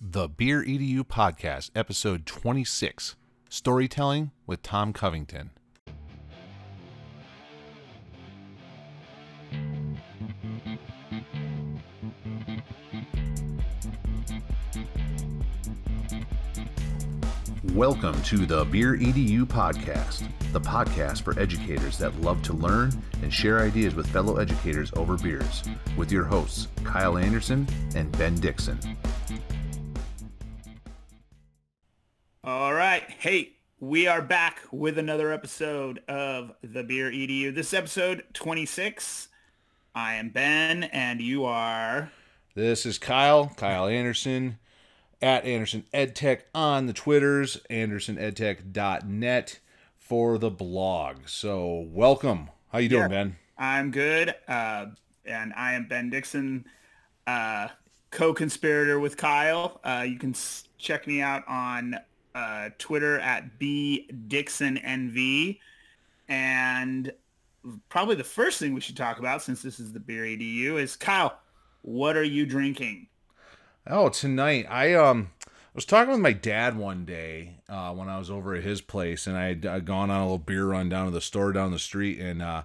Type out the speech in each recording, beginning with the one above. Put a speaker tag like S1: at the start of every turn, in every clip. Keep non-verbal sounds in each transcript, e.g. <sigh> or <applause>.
S1: The Beer EDU Podcast, episode 26 Storytelling with Tom Covington. Welcome to the Beer EDU Podcast, the podcast for educators that love to learn and share ideas with fellow educators over beers, with your hosts, Kyle Anderson and Ben Dixon.
S2: Hey, we are back with another episode of The Beer EDU. This is episode 26. I am Ben, and you are...
S1: This is Kyle, Kyle Anderson, at Anderson EdTech on the Twitters, andersonedtech.net for the blog. So welcome. How you doing,
S2: Yeah.
S1: Ben?
S2: I'm good, uh, and I am Ben Dixon, uh, co-conspirator with Kyle. Uh, you can s- check me out on uh, Twitter at B Dixon NV. And probably the first thing we should talk about, since this is the Beer EDU, is Kyle, what are you drinking?
S1: Oh, tonight I um I was talking with my dad one day uh, when I was over at his place, and I had uh, gone on a little beer run down to the store down the street, and uh,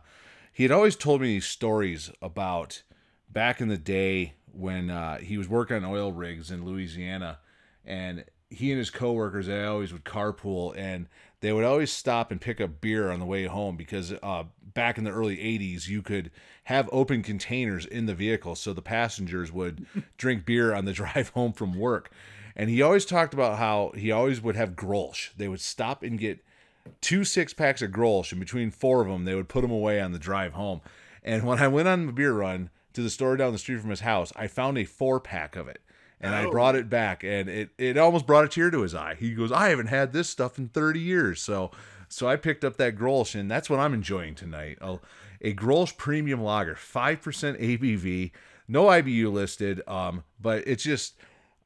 S1: he had always told me these stories about back in the day when uh, he was working on oil rigs in Louisiana, and he and his coworkers they always would carpool, and they would always stop and pick up beer on the way home because uh, back in the early 80s you could have open containers in the vehicle so the passengers would <laughs> drink beer on the <laughs> drive home from work. And he always talked about how he always would have grolsch. They would stop and get two six packs of grolsch and between four of them they would put them away on the drive home. And when i went on the beer run to the store down the street from his house i found a four pack of it and I
S2: Oh.
S1: brought it back, and it, it almost brought a tear to his eye. He goes, "I haven't had this stuff in 30 years." So, so I picked up that Grolsch, and that's what I'm enjoying tonight. A, a Grolsch Premium Lager, five percent ABV, no IBU listed, um, but it's just.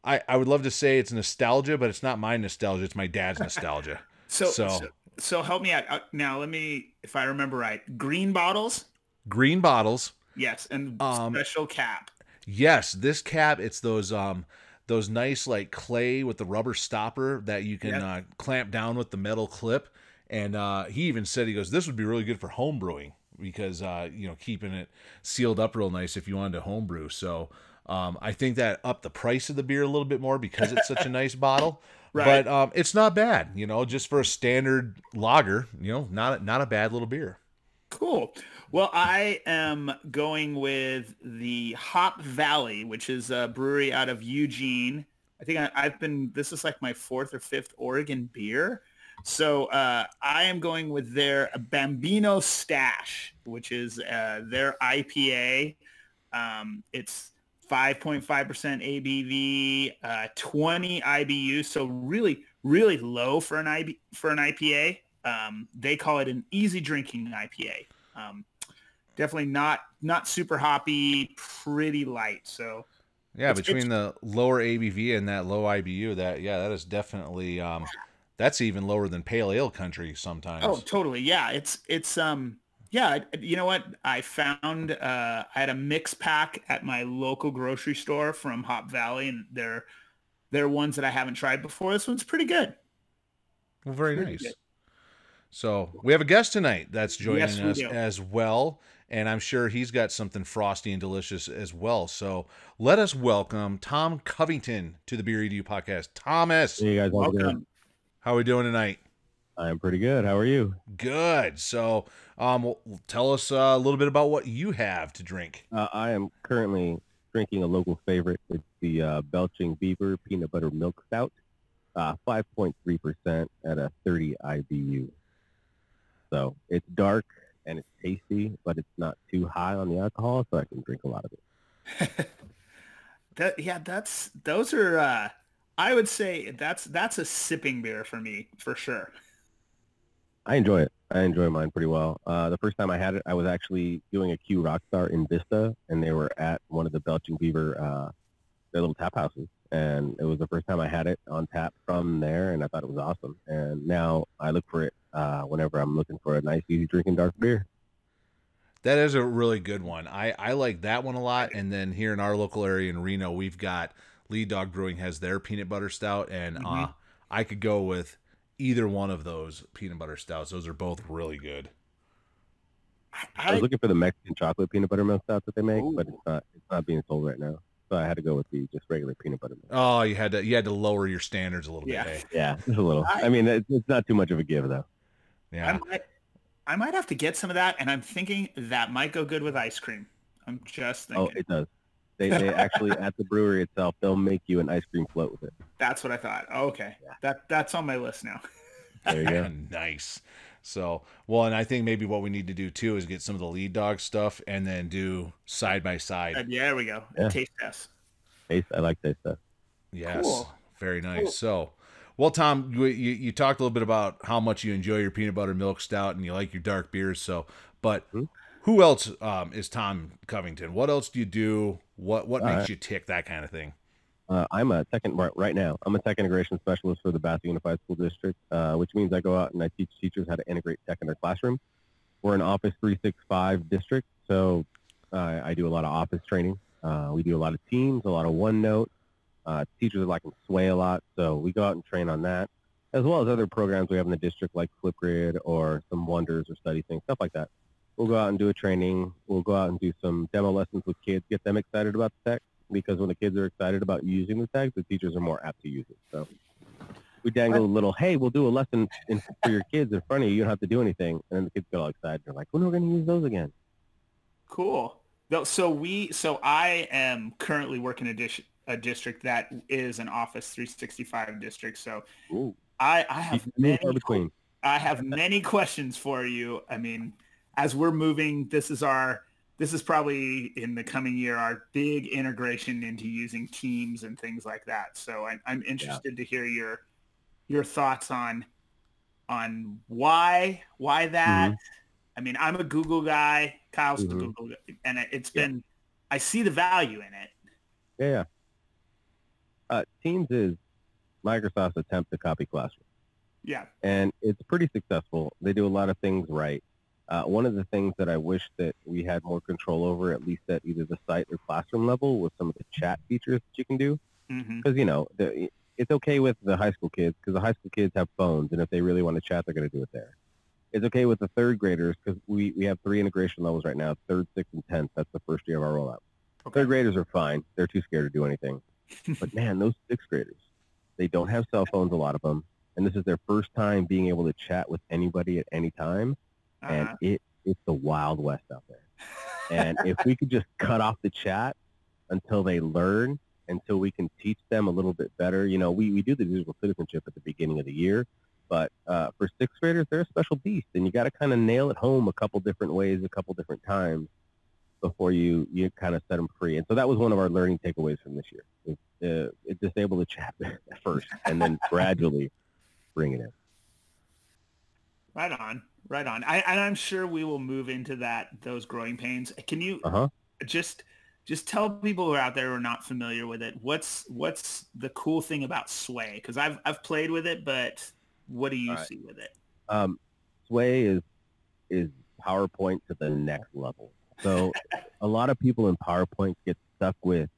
S1: I, I would love to say it's nostalgia, but it's not my nostalgia. It's my dad's nostalgia. <laughs>
S2: So,
S1: So-
S2: so, so help me out. Uh, now, let me, if I remember right, green bottles?
S1: Green bottles.
S2: Yes, and
S1: Um,
S2: special cap.
S1: Yes, this cap, it's those um those nice like clay with the rubber stopper that you can
S2: Yep.
S1: uh, clamp down with the metal clip. And uh, he even said he goes, this would be really good for home brewing because uh, you know keeping it sealed up real nice if you wanted to home brew. So um, I think that upped the price of the beer a little bit more because it's such a nice <laughs> bottle.
S2: Right.
S1: But um, it's not bad, you know, just for a standard lager, you know, not not a bad little beer.
S2: Cool. Well, I am going with the Hop Valley, which is a brewery out of Eugene. I think I, I've been, this is like my fourth or fifth Oregon beer. So uh, I am going with their Bambino Stash, which is uh, their IPA. Um, it's 5.5% ABV, uh, 20 IBU. So really, really low for an IB, for an IPA. Um, they call it an easy drinking IPA. Um, definitely not not super hoppy, pretty light. So
S1: Yeah,
S2: It's-
S1: between the lower ABV and that low IBU, that yeah, that is definitely um, that's even lower than pale ale country sometimes.
S2: oh, totally, yeah. It's it's um yeah. You know what? I found uh, I had a mix pack at my local grocery store from Hop Valley, and they're they're ones that I haven't tried before. This one's pretty good.
S1: well, very
S2: pretty
S1: nice.
S2: good.
S1: So we have a guest tonight that's joining
S2: Yes,
S1: us as well, and I'm sure he's got something frosty and delicious as well. So let us welcome Tom Covington to the Beer Edu podcast. Thomas,
S3: Hey guys?
S2: Welcome.
S1: how are we doing tonight?
S3: I'm pretty good. How are you?
S1: Good. So, um, well, tell us uh, a little bit about what you have to drink.
S3: Uh, I am currently drinking a local favorite. It's the uh, Belching Beaver Peanut Butter Milk Stout, uh, 5.3% at a 30 IBU. So it's dark and it's tasty, but it's not too high on the alcohol, so I can drink a lot of it. <laughs>
S2: That yeah, that's those are. uh I would say that's that's a sipping beer for me for sure.
S3: I enjoy it. I enjoy mine pretty well. Uh, the first time I had it, I was actually doing a CUE Rockstar in Vista, and they were at one of the Belching Beaver, uh, their little tap houses. And it was the first time I had it on tap from there, and I thought it was awesome. And now I look for it uh, whenever I'm looking for a nice, easy drinking dark beer.
S1: That is a really good one. I, I like that one a lot. And then here in our local area in Reno, we've got Lead Dog Brewing has their peanut butter stout, and
S2: Mhm.
S1: uh, I could go with either one of those peanut butter stouts. Those are both really good.
S3: I was looking for the Mexican chocolate peanut butter milk stout that they make, but it's not it's not being sold right now. So I had to go with the just regular peanut butter milk.
S1: Oh, you had to you had to lower your standards a little
S2: Yeah.
S1: bit. eh?
S3: Yeah, just a little.
S2: I-
S3: I mean, it's, it's not too much of a give though.
S1: Yeah.
S2: I might, I might have to get some of that, and I'm thinking that might go good with ice cream. I'm just thinking.
S3: Oh, it does. They, they actually at the brewery itself, they'll make you an ice cream float with it.
S2: That's what I thought. okay, that that's on my list now. <laughs>
S3: There you go.
S1: nice. So, well, and I think maybe what we need to do too is get some of the lead dog stuff and then do side by
S2: Uh,
S1: side.
S2: yeah, there we go.
S3: Yeah.
S2: Taste test.
S3: Taste, I like taste stuff.
S1: Yes.
S2: Cool.
S1: Very nice.
S2: Cool.
S1: So, well, Tom, you, you you talked a little bit about how much you enjoy your peanut butter milk stout and you like your dark beers. So, but
S3: Hmm.
S1: who else um, is Tom Covington? What else do you do? What what
S3: All
S1: makes
S3: right.
S1: you tick? That kind of thing.
S3: Uh, I'm a tech right- right now. I'm a tech integration specialist for the Bassett Unified School District, uh, which means I go out and I teach teachers how to integrate tech in their classroom. We're an Office 365 district, so uh, I do a lot of Office training. Uh, we do a lot of Teams, a lot of OneNote. Uh, teachers are liking Sway a lot, so we go out and train on that, as well as other programs we have in the district like Flipgrid or some Wonders or StudySync, stuff like that. We'll go out and do a training. We'll go out and do some demo lessons with kids, get them excited about the tech because when the kids are excited about using the tags, the teachers are more apt to use it. So we dangle a little, hey, we'll do a lesson in, for your kids in front of you. You don't have to do anything. And then the kids get all excited. They're like, when are we going to use those again?
S2: Cool. So we, so I am currently working a, dis- a district that is an Office 365 district. So
S3: Ooh,
S2: I, I have many,
S3: between.
S2: I have many questions for you. I mean, as we're moving, this is our, this is probably in the coming year our big integration into using Teams and things like that. So I, I'm interested to hear your, your thoughts on, on why, why that. I mean, I'm a Google guy. Kyle's the
S3: Mhm.
S2: Google, guy, and it- it's
S3: Yeah.
S2: been, I see the value in it.
S3: Yeah, yeah. Uh, Teams is Microsoft's attempt to copy Classroom.
S2: Yeah.
S3: and it's pretty successful. They do a lot of things right. Uh, one of the things that I wish that we had more control over, at least at either the site or classroom level, was some of the chat features that you can do. Because you know, the, it's okay with the high school kids because the high school kids have phones, and if they really want to chat, they're going to do it there. It's okay with the third graders because we, we have three integration levels right now: third, sixth, and tenth. That's the first year of our rollout.
S2: Okay.
S3: Third graders are fine; they're too scared to do anything. <laughs> but man, those sixth graders, they don't have cell phones. A lot of them, and this is their first time being able to chat with anybody at any time, and
S2: Uh-huh.
S3: it it's the wild west out there. And if we could just cut off the chat until they learn, until we can teach them a little bit better, you know, we, we do the digital citizenship at the beginning of the year, but uh, for sixth graders, they're a special beast, and you got to kind of nail it home a couple different ways, a couple different times before you you kind of set them free. And so that was one of our learning takeaways from this year. Is, uh, it disable the chat <laughs> first, and then <laughs> gradually bring it in.
S2: Right on, right on. I, and I'm sure we will move into that those growing pains. Can you
S3: Uh huh.
S2: just just tell people who are out there who are not familiar with it what's what's the cool thing about Sway? Because I've I've played with it, but what do you
S3: right.
S2: see with it?
S3: um, Sway is is PowerPoint to the next level. So <laughs> a lot of people in PowerPoint get stuck with,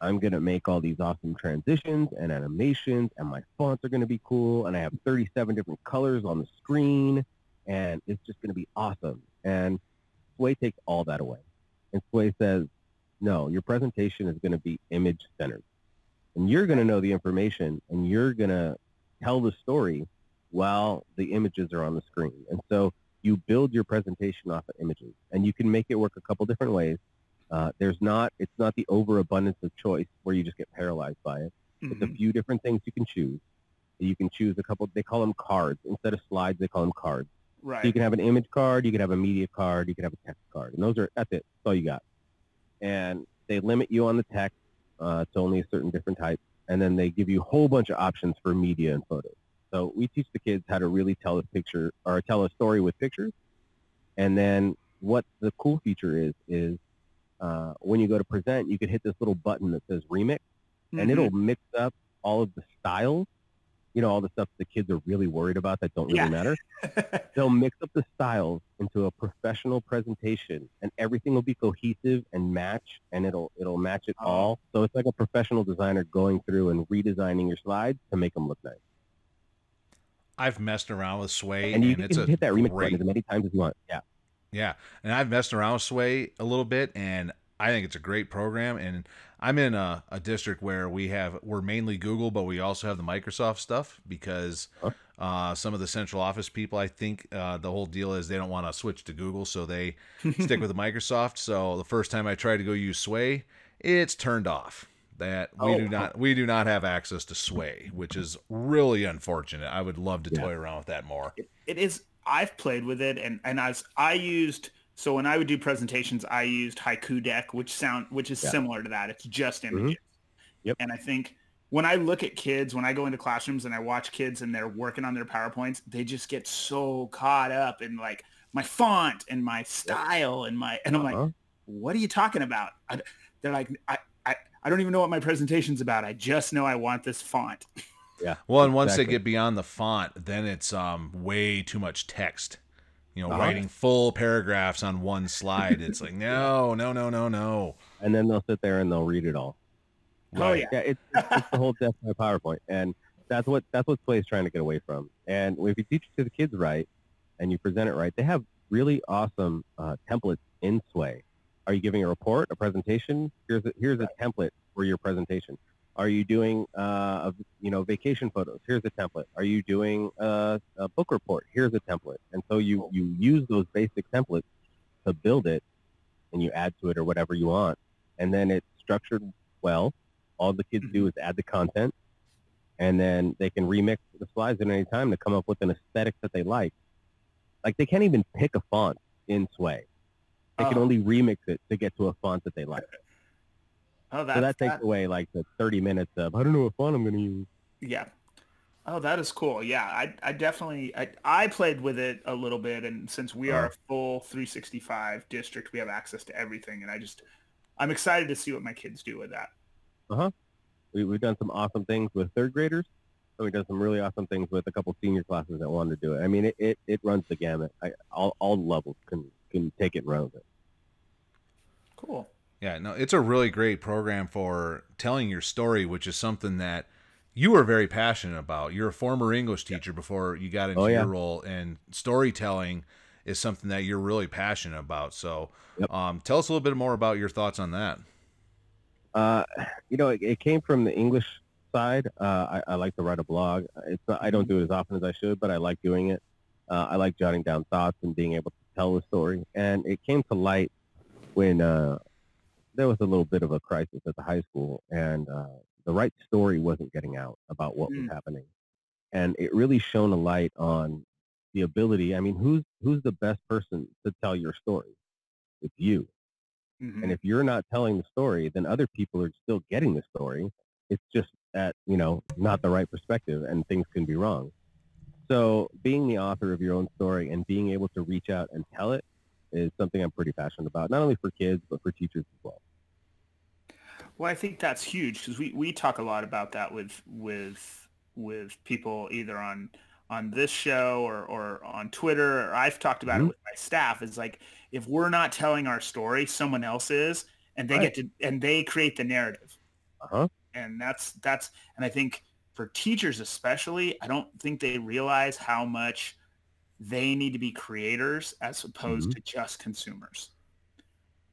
S3: I'm going to make all these awesome transitions and animations and my fonts are going to be cool and I have 37 different colors on the screen and it's just going to be awesome. And Sway takes all that away. And Sway says, no, your presentation is going to be image centered. And you're going to know the information and you're going to tell the story while the images are on the screen. And so you build your presentation off of images and you can make it work a couple different ways. Uh, there's not, it's not the overabundance of choice where you just get paralyzed by it. It's a
S2: Mhm.
S3: few different things you can choose. You can choose a couple, they call them cards. Instead of slides, they call them cards. So you can have an image card, you can have a media card, you can have a text card. And those are, that's it. That's all you got. And they limit you on the text uh, to only a certain different type. And then they give you a whole bunch of options for media and photos. So we teach the kids how to really tell a picture or tell a story with pictures. And then what the cool feature is, is uh, when you go to present, you can hit this little button that says remix and
S2: Mhm.
S3: it'll mix up all of the styles you know, all the stuff the kids are really worried about that don't really
S2: Yeah.
S3: matter. <laughs> They'll mix up the styles into a professional presentation, and everything will be cohesive and match, and it'll it'll match it
S2: Oh.
S3: all. So it's like a professional designer going through and redesigning your slides to make them look nice.
S1: I've messed around with Sway,
S3: And
S1: and,
S3: you
S1: it's
S3: can
S1: a
S3: hit that remix
S1: great
S3: button as many times as you want. Yeah.
S1: Yeah, and I've messed around with Sway a little bit, and I think it's a great program. And I'm in a, a district where we have we're mainly Google, but we also have the Microsoft stuff because
S3: Huh.
S1: uh, some of the central office people, I think uh, the whole deal is they don't want to switch to Google, so they <laughs> stick with the Microsoft. So the first time I tried to go use Sway, it's turned off. That we
S2: Oh.
S1: do not we do not have access to Sway, which is really unfortunate. I would love to
S3: Yeah.
S1: toy around with that more.
S2: it, it is i've played with it and and i was i used so when i would do presentations i used haiku deck which sound which is
S3: Yeah.
S2: similar to that it's just
S3: Mhm.
S2: images
S3: Yep.
S2: and i think when i look at kids when i go into classrooms and i watch kids and they're working on their powerpoints they just get so caught up in like my font and my style and my and i'm like
S3: Uh-huh.
S2: what are you talking about I, they're like I, I i don't even know what my presentation's about i just know i want this font
S3: Yeah.
S1: Well, and once they get beyond the font, then it's um way too much text. You know,
S3: Uh-huh.
S1: writing full paragraphs on one slide. It's like <laughs> no, no, no, no, no.
S3: And then they'll sit there and they'll read it all.
S2: oh yeah
S3: Yeah, it's, it's, it's the whole death by PowerPoint, and that's what that's what Sway is trying to get away from. And if you teach it to the kids right, and you present it right, they have really awesome uh, templates in Sway. Are you giving a report, a presentation? Here's a, here's a template for your presentation. Are you doing uh, a, you know vacation photos? Here's a template. Are you doing a, a book report? Here's a template. And so you you use those basic templates to build it, and you add to it or whatever you want, and then it's structured well. All the kids do mm-hmm. is add the content, and then they can remix the slides at any time to come up with an aesthetic that they like. Like they can't even pick a font in Sway. They can
S2: Oh.
S3: only remix it to get to a font that they like.
S2: Oh that's
S3: so that takes
S2: that-
S3: away like the 30 minutes of I don't know what font I'm going to use.
S2: Yeah. Oh, that is cool. Yeah, I, I definitely, I, I played with it a little bit, and since we are a full 365 district, we have access to everything, and I just, I'm excited to see what my kids do with that. Uh-huh.
S3: We, we've done some awesome things with third graders. And we've done some really awesome things with a couple senior classes that wanted to do it. I mean, it, it, it runs the gamut. I, all, all levels can, can take it and run with it.
S2: Cool.
S1: Yeah, no, it's a really great program for telling your story, which is something that you are very passionate about. You're a former English teacher before you got into
S3: Oh, yeah.
S1: your role, and storytelling is something that you're really passionate about. So,
S3: Yep.
S1: um, tell us a little bit more about your thoughts on that.
S3: Uh, you know, it, it came from the English side. Uh, I, I like to write a blog. It's not, I don't do it as often as I should, but I like doing it. Uh, I like jotting down thoughts and being able to tell the story. And it came to light when uh, there was a little bit of a crisis at the high school, and uh, the right story wasn't getting out about what was
S2: Mm.
S3: happening. And it really shone a light on the ability. I mean, who's who's the best person to tell your story? It's you.
S2: Mhm.
S3: And if you're not telling the story, then other people are still getting the story. It's just at, you know, not the right perspective and things can be wrong. So being the author of your own story and being able to reach out and tell it is something I'm pretty passionate about, not only for kids, but for teachers as well.
S2: Well, I think that's huge because we, we talk a lot about that with with with people either on on this show or, or on Twitter or I've talked about it
S3: Mhm.
S2: with my staff. Is like if we're not telling our story, someone else is, and they
S3: Right.
S2: get to and they create the narrative.
S3: Uh-huh.
S2: And that's that's and I think for teachers especially, I don't think they realize how much they need to be creators as opposed to just consumers.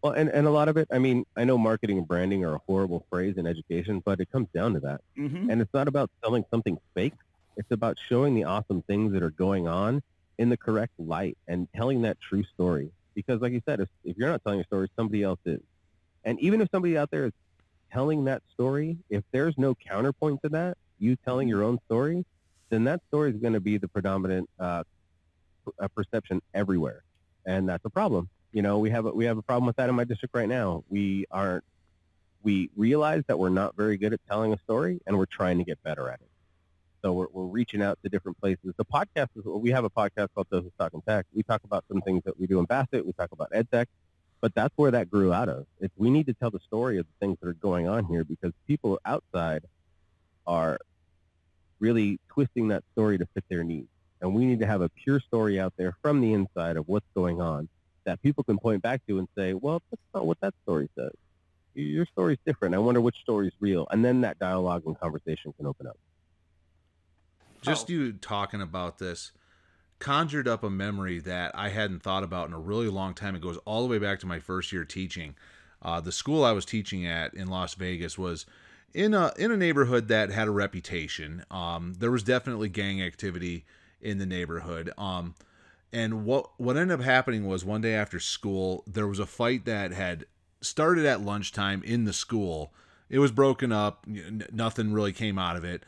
S3: Well, and, and a lot of it, I mean, I know marketing and branding are a horrible phrase in education, but it comes down to that.
S2: hmm
S3: And it's not about selling something fake. It's about showing the awesome things that are going on in the correct light and telling that true story. Because like you said, if, if you're not telling your story, somebody else is. And even if somebody out there is telling that story, if there's no counterpoint to that, you telling your own story, then that story is going to be the predominant uh, uh, perception everywhere. And that's a problem. You know, we have a, we have a problem with that in my district right now. We aren't we realize that we're not very good at telling a story and we're trying to get better at it. So we're, we're reaching out to different places. The podcast is, we have a podcast called TOSAs Talking Tech. We talk about some things that we do in Bassett. We talk about EdTech, but that's where that grew out of. It's, we need to tell the story of the things that are going on here because people outside are really twisting that story to fit their needs. And we need to have a pure story out there from the inside of what's going on that people can point back to and say, well, that's not what that story says. Your story's different. I wonder which story's real. And then that dialogue and conversation can open up.
S1: Just oh. you talking about this conjured up a memory that I hadn't thought about in a really long time. It goes all the way back to my first year teaching. Uh, the school I was teaching at in Las Vegas was in a in a neighborhood that had a reputation. Um, there was definitely gang activity in the neighborhood. Um, and what what ended up happening was one day after school, there was a fight that had started at lunchtime in the school. It was broken up. Nothing really came out of it.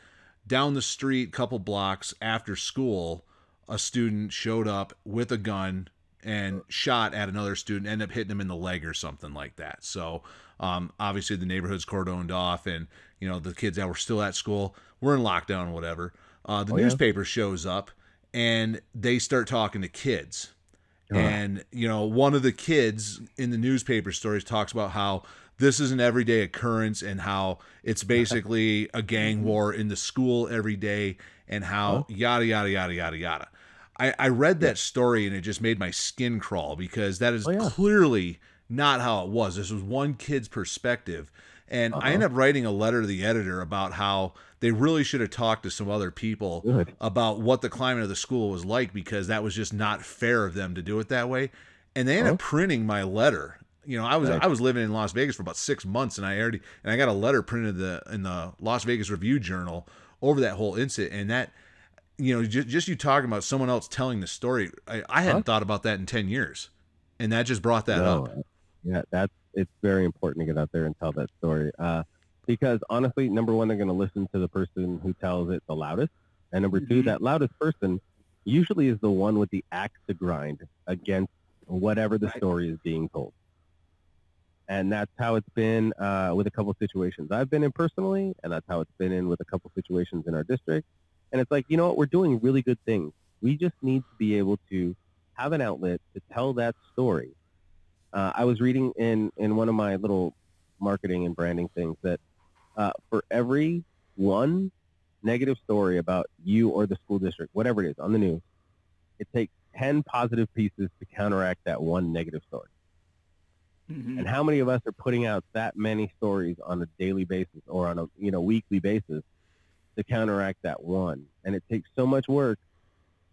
S1: Down the street, couple blocks after school, a student showed up with a gun and shot at another student, ended up hitting him in the leg or something like that. So um, obviously the neighborhood's cordoned off, and you know the kids that were still at school were in lockdown, whatever. Uh, the oh, newspaper yeah? shows up and they start talking to kids. Uh-huh. And you know, one of the kids in the newspaper stories talks about how this is an everyday occurrence and how it's <laughs> basically a gang mm-hmm. war in the school every day and how yada yada yada yada yada. I, I read that story and it just made my skin crawl because that is oh, yeah. clearly not how it was. This was one kid's perspective. And uh-huh. I ended up writing a letter to the editor about how they really should have talked to some other people Good. about what the climate of the school was like because that was just not fair of them to do it that way. And they ended up printing my letter. You know, I was right. I was living in Las Vegas for about six months, and I already and I got a letter printed in the in the Las Vegas Review Journal over that whole incident, and that you know just, just you talking about someone else telling the story, I, I hadn't huh? thought about that in ten years, and that just brought that no, up.
S3: Yeah, that's it's very important to get out there and tell that story. Uh, because honestly, number one, they're going to listen to the person who tells it the loudest, and number mm-hmm. two, that loudest person usually is the one with the axe to grind against whatever the right. story is being told. And that's how it's been uh, with a couple situations I've been in personally, and that's how it's been in with a couple situations in our district. And it's like, you know what, we're doing really good things. We just need to be able to have an outlet to tell that story. Uh, I was reading in, in one of my little marketing and branding things that uh, for every one negative story about you or the school district, whatever it is, on the news, it takes 10 positive pieces to counteract that one negative story. Mm-hmm. And how many of us are putting out that many stories on a daily basis or on a you know weekly basis to counteract that one? And it takes so much work,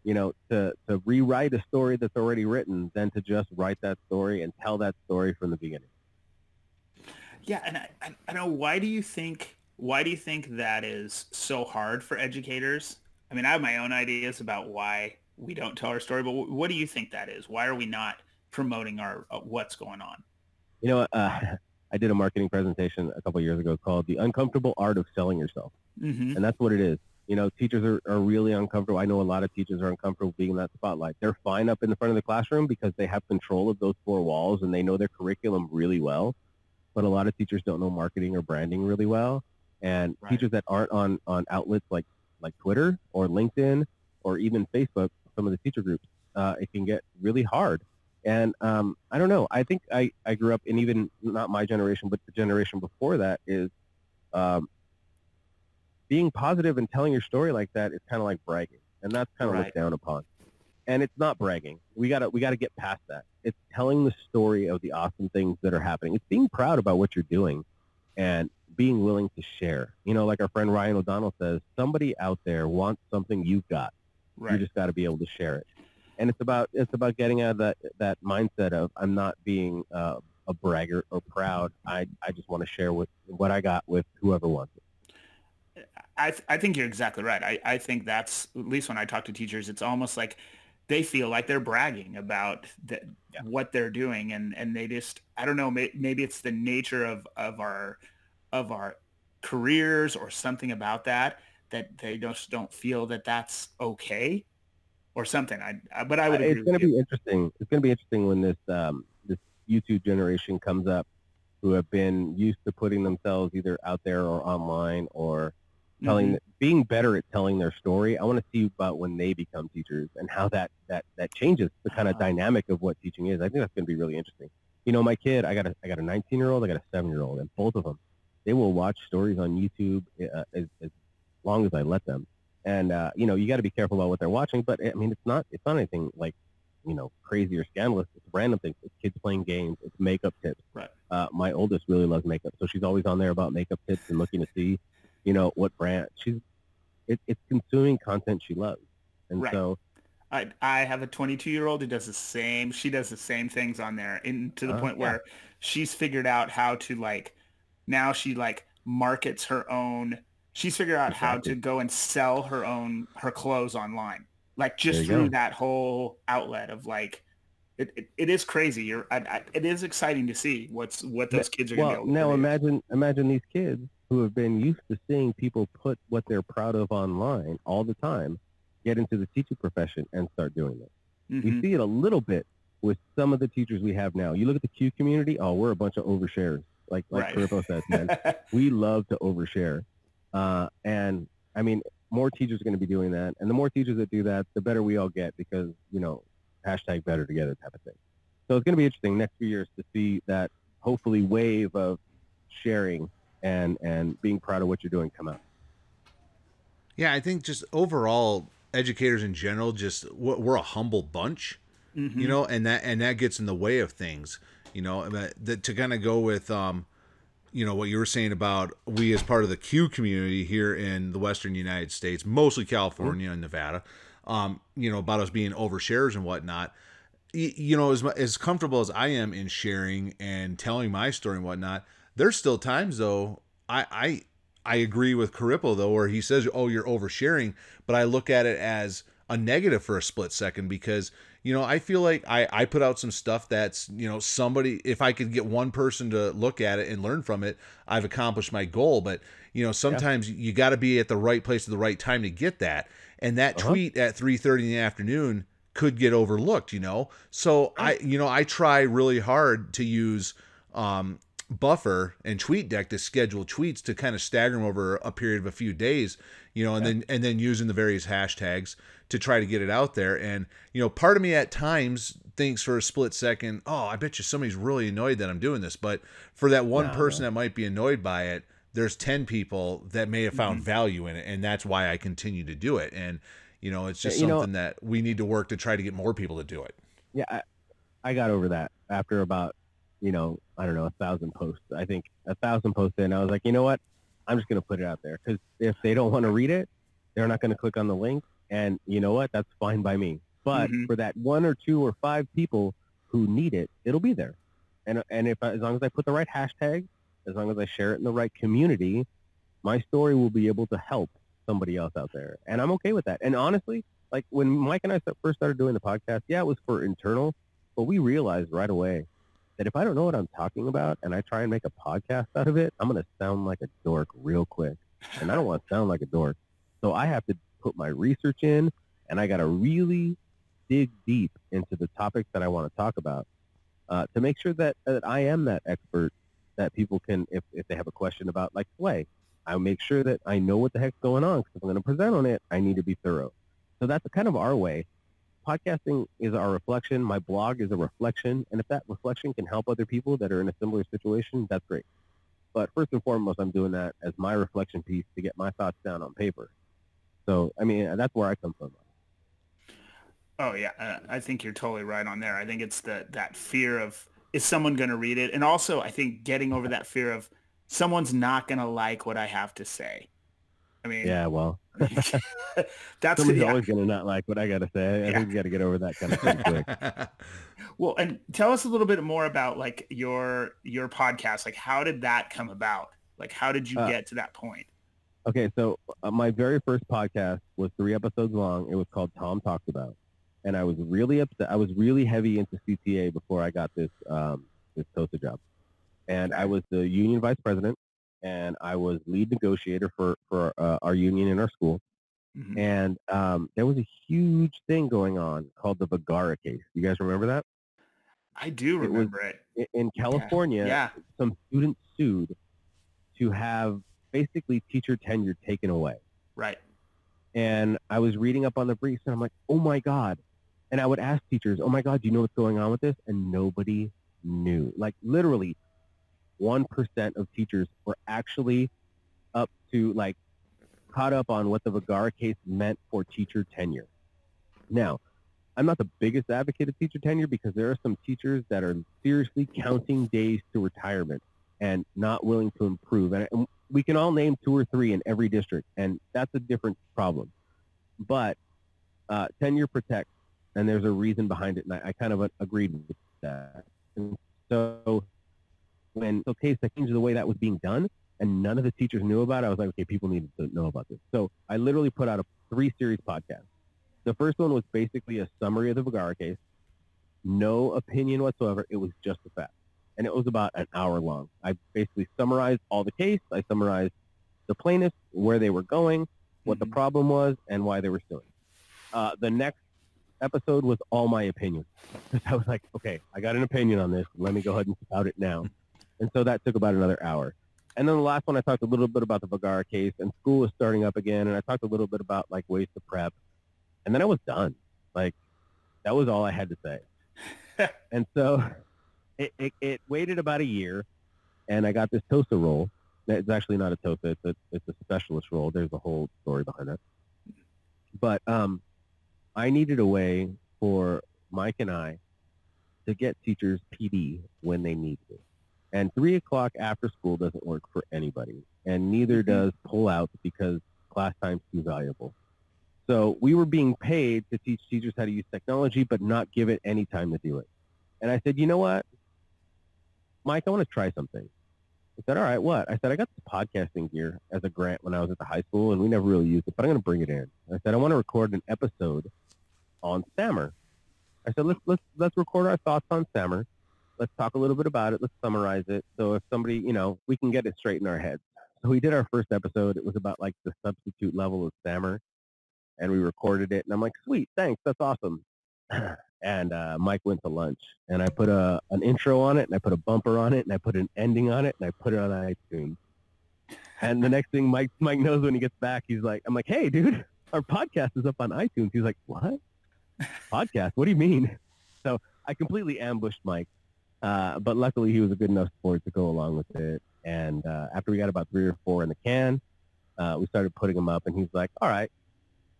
S3: you know, to to rewrite a story that's already written than to just write that story and tell that story from the beginning.
S2: Yeah, and I, I, I know why do you think why do you think that is so hard for educators? I mean, I have my own ideas about why we don't tell our story, but what do you think that is? Why are we not promoting our uh, what's going on?
S3: You know, uh, <laughs> I did a marketing presentation a couple years ago called "The Uncomfortable Art of Selling Yourself," mm-hmm. and that's what it is. You know, teachers are, are really uncomfortable. I know a lot of teachers are uncomfortable being in that spotlight. They're fine up in the front of the classroom because they have control of those four walls and they know their curriculum really well but a lot of teachers don't know marketing or branding really well. And right. teachers that aren't on, on outlets like, like Twitter or LinkedIn or even Facebook, some of the teacher groups, uh, it can get really hard. And um, I don't know. I think I, I grew up, and even not my generation, but the generation before that is um, being positive and telling your story like that is kind of like bragging, and that's kind of right. looked down upon and it's not bragging. We gotta we gotta get past that. It's telling the story of the awesome things that are happening. It's being proud about what you're doing, and being willing to share. You know, like our friend Ryan O'Donnell says, somebody out there wants something you've got. Right. You just got to be able to share it. And it's about it's about getting out of that that mindset of I'm not being uh, a bragger or proud. I I just want to share what what I got with whoever wants it.
S2: I, th- I think you're exactly right. I, I think that's, at least when I talk to teachers, it's almost like they feel like they're bragging about the, yeah. what they're doing and and they just i don't know maybe it's the nature of of our of our careers or something about that that they just don't feel that that's okay or something i but i would
S3: it's going to be interesting it's going to be interesting when this um this youtube generation comes up who have been used to putting themselves either out there or online or telling mm-hmm. being better at telling their story i want to see about when they become teachers and how that that that changes the kind of uh-huh. dynamic of what teaching is i think that's going to be really interesting you know my kid i got a i got a 19 year old i got a 7 year old and both of them they will watch stories on youtube uh, as, as long as i let them And uh, you know, you got to be careful about what they're watching. But I mean, it's not it's not anything like you know crazy or scandalous. It's random things. It's kids playing games. It's makeup tips.
S2: Right.
S3: Uh, my oldest really loves makeup, so she's always on there about makeup tips and looking to see, you know, what brand she's. It, it's consuming content she loves, and
S2: Right.
S3: so
S2: I I have a 22 year old who does the same. She does the same things on there, and to the
S3: Oh,
S2: point
S3: yeah.
S2: where she's figured out how to like. Now she like markets her own. She's figured out how to go and sell her own her clothes online, like just through
S3: go.
S2: that whole outlet of like. It, it, it is crazy. You're, I, I, it is exciting to see what's what those kids are going to
S3: well,
S2: able to
S3: now imagine imagine these kids who have been used to seeing people put what they're proud of online all the time, get into the teaching profession and start doing it. We
S2: Mhm.
S3: see it a little bit with some of the teachers we have now. You look at the CUE community, oh, we're a bunch of overshares. Like like
S2: Right.
S3: Says, man, <laughs> we love to overshare. Uh, and I mean, more teachers are going to be doing that. And the more teachers that do that, the better we all get because, you know, hashtag better together type of thing. So it's going to be interesting next few years to see that hopefully wave of sharing and, and being proud of what you're doing come out.
S1: Yeah, I think just overall, educators in general, just we're we're a humble bunch,
S2: Mhm.
S1: you know, and that and that gets in the way of things, you know. and that- that- to kind of go with, um, you know, what you were saying about we as part of the CUE community here in the Western United States, mostly California and Nevada, um, you know, about us being overshares and whatnot. You know, as as comfortable as I am in sharing and telling my story and whatnot, there's still times though. I I I agree with Carippo though, where he says, "Oh, you're oversharing," but I look at it as a negative for a split second because you know I feel like I I put out some stuff that's you know somebody if I could get one person to look at it and learn from it, I've accomplished my goal. But you know sometimes you got to be at the right place at the right time to get that, and that
S3: Uh-huh.
S1: tweet at three thirty in the afternoon could get overlooked. You know, so I you know I try really hard to use. Um, buffer and tweet deck to schedule tweets to kind of stagger them over a period of a few days you know and then and then using the various hashtags to try to get it out there. And you know part of me at times thinks for a split second oh i bet you somebody's really annoyed that i'm doing this. But for that one
S3: No,
S1: person that might be annoyed by it there's 10 people that may have found mm-hmm. value in it and that's why i continue to do it. And you know it's just
S3: You know-
S1: something that we need to work to try to get more people to do it.
S3: Yeah, I, I got over that after about, you know, I don't know, a thousand posts. I think a thousand posts in, I was like, you know what? I'm just going to put it out there because if they don't want to read it, they're not going to click on the link. And you know what? That's fine by me. But
S2: Mhm.
S3: for that one or two or five people who need it, it'll be there. And and if I, as long as I put the right hashtag, as long as I share it in the right community, my story will be able to help somebody else out there. And I'm okay with that. And honestly, like when Mike and I first started doing the podcast, yeah, it was for internal, but we realized right away that if I don't know what I'm talking about and I try and make a podcast out of it, I'm going to sound like a dork real quick. And I don't want to sound like a dork. So I have to put my research in and I got to really dig deep into the topics that I want to talk about uh, to make sure that, that I am that expert that people can, if, if they have a question about like play, I make sure that I know what the heck's going on. 'cause if I'm going to present on it, I need to be thorough. So that's kind of our way. Podcasting is our reflection. My blog is a reflection. And if that reflection can help other people that are in a similar situation, that's great. But first and foremost, I'm doing that as my reflection piece to get my thoughts down on paper. So, I mean, that's where I come from.
S2: Oh yeah, uh, I think you're totally right on there. I think it's the that fear of is someone going to read it, and also I think getting over that fear of someone's not going to like what I have to say. I mean,
S3: Yeah, well, <laughs> <laughs>
S2: that's
S3: somebody's
S2: yeah.
S3: always going to not like what I got to say. I
S2: Yeah.
S3: think you got to get over that kind of thing quick. <laughs>
S2: well. And tell us a little bit more about like your your podcast. Like, how did that come about? Like, how did you
S3: Uh,
S2: get to that point?
S3: Okay, so uh, my very first podcast was three episodes long. It was called Tom Talks About, and I was really upset. I was really heavy into CTA before I got this um, this TOSA job, and I was the union vice president, and I was lead negotiator for for uh, our union in our school.
S2: Mhm.
S3: And um, there was a huge thing going on called the Vergara case. You guys remember that?
S2: I do remember it.
S3: I- In California,
S2: Yeah.
S3: some students sued to have basically teacher tenure taken away.
S2: Right.
S3: and I was reading up on the briefs, and I'm like, oh my god! And I would ask teachers, oh my god, do you know what's going on with this? And nobody knew. Like literally, one percent of teachers were actually up to like caught up on what the Vergara case meant for teacher tenure. Now, I'm not the biggest advocate of teacher tenure because there are some teachers that are seriously counting days to retirement and not willing to improve. And, and we can all name two or three in every district, and that's a different problem. But uh, tenure protects, and there's a reason behind it, and I, I kind of agreed with that. And so when the case that changed the way that was being done, and none of the teachers knew about it, I was like, okay, people need to know about this. So I literally put out a three series podcast. The first one was basically a summary of the Vergara case, no opinion whatsoever. It was just a fact. And it was about an hour long. I basically summarized all the case. I summarized the plaintiffs, where they were going, what mm-hmm. the problem was, and why they were suing. Uh, the next episode was all my opinions. <laughs> I was like, okay, I got an opinion on this. Let me go ahead and spout it now. And so that took about another hour. And then the last one, I talked a little bit about the Vergara case, and school was starting up again, and I talked a little bit about like ways to prep, and then I was done. Like that was all I had to say. <laughs> and so it, it, it, waited about a year, and I got this TOSA role. It's actually not a TOSA; it's a it's a specialist role. There's a whole story behind that. But um, I needed a way for Mike and I to get teachers PD when they need it. And three o'clock after school doesn't work for anybody, and neither mm-hmm. does pull out because class time's too valuable. So we were being paid to teach teachers how to use technology, but not give it any time to do it. And I said, you know what, Mike, I want to try something. I said, all right, what? I said, I got this podcasting gear as a grant when I was at the high school, and we never really used it, but I'm going to bring it in. I said, I want to record an episode on SAMR. I said, let's, let's, let's record our thoughts on SAMR let's talk a little bit about it. Let's summarize it. So if somebody, you know, we can get it straight in our heads. So we did our first episode. It was about like the substitute level of SAMR and we recorded it. And I'm like, sweet, thanks. That's awesome. <clears throat> and uh, Mike went to lunch and I put a, an intro on it and I put a bumper on it and I put an ending on it and I put it on iTunes. And the next thing Mike, Mike knows when he gets back, he's like, I'm like, hey, dude, <laughs> our podcast is up on iTunes. He's like, what? Podcast? What do you mean? <laughs> So I completely ambushed Mike uh, but luckily, he was a good enough sport to go along with it. And uh, after we got about three or four in the can, uh, we started putting them up. And he's like, "All right,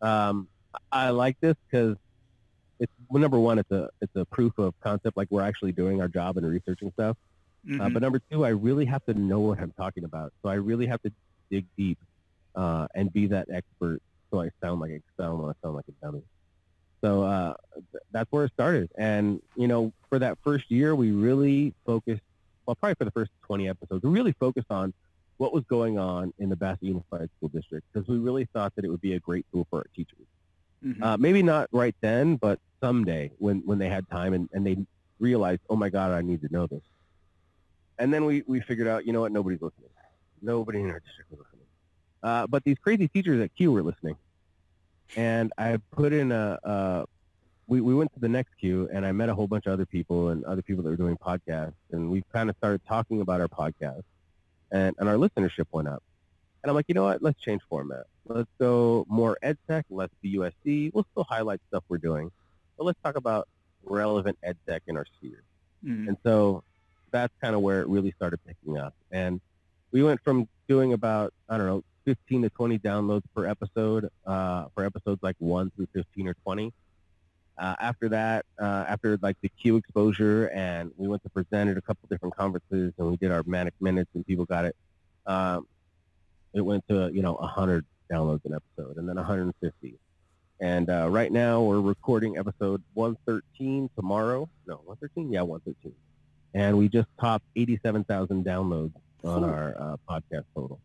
S3: um, I like this because it's well, number one, it's a it's a proof of concept, like we're actually doing our job and researching stuff. Uh, mm-hmm. but number two, I really have to know what I'm talking about. So I really have to dig deep uh, and be that expert, so I sound like I sound I sound like a dummy." So uh, that's where it started. And, you know, for that first year, we really focused, well, probably for the first 20 episodes, we really focused on what was going on in the Bassett Unified School District because we really thought that it would be a great tool for our teachers. Mm-hmm. Uh, maybe not right then, but someday when, when they had time and, and they realized, oh my God, I need to know this. And then we, we figured out, you know what, nobody's listening. Nobody in our district was listening. Uh, but these crazy teachers at CUE were listening and I put in a, a we, we went to the next CUE and I met a whole bunch of other people and other people that were doing podcasts and we kind of started talking about our podcast and, and our listenership went up. And I'm like, you know what? Let's change format. Let's go more ed tech, less BUSD. We'll still highlight stuff we're doing, but let's talk about relevant ed tech in our sphere. Mm-hmm. And so that's kind of where it really started picking up. And we went from doing about, I don't know, 15 to 20 downloads per episode uh, for episodes like 1 through 15 or 20. Uh, after that, uh, after like the CUE exposure, and we went to present at a couple different conferences, and we did our manic minutes, and people got it. Um, it went to you know 100 downloads an episode, and then 150. And uh, right now, we're recording episode 113 tomorrow. No, 113. Yeah, 113. And we just topped 87,000 downloads on our uh, podcast total.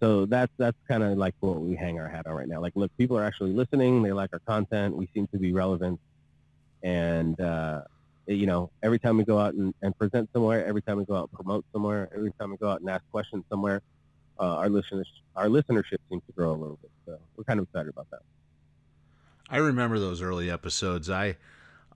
S3: So that's that's kind of like what we hang our hat on right now. Like, look, people are actually listening. They like our content. We seem to be relevant, and uh, you know, every time we go out and, and, present somewhere, every time we go out and promote somewhere, every time we go out and ask questions somewhere, uh, our listeners our listenership seems to grow a little bit. So we're kind of excited about that.
S1: I remember those early episodes. I.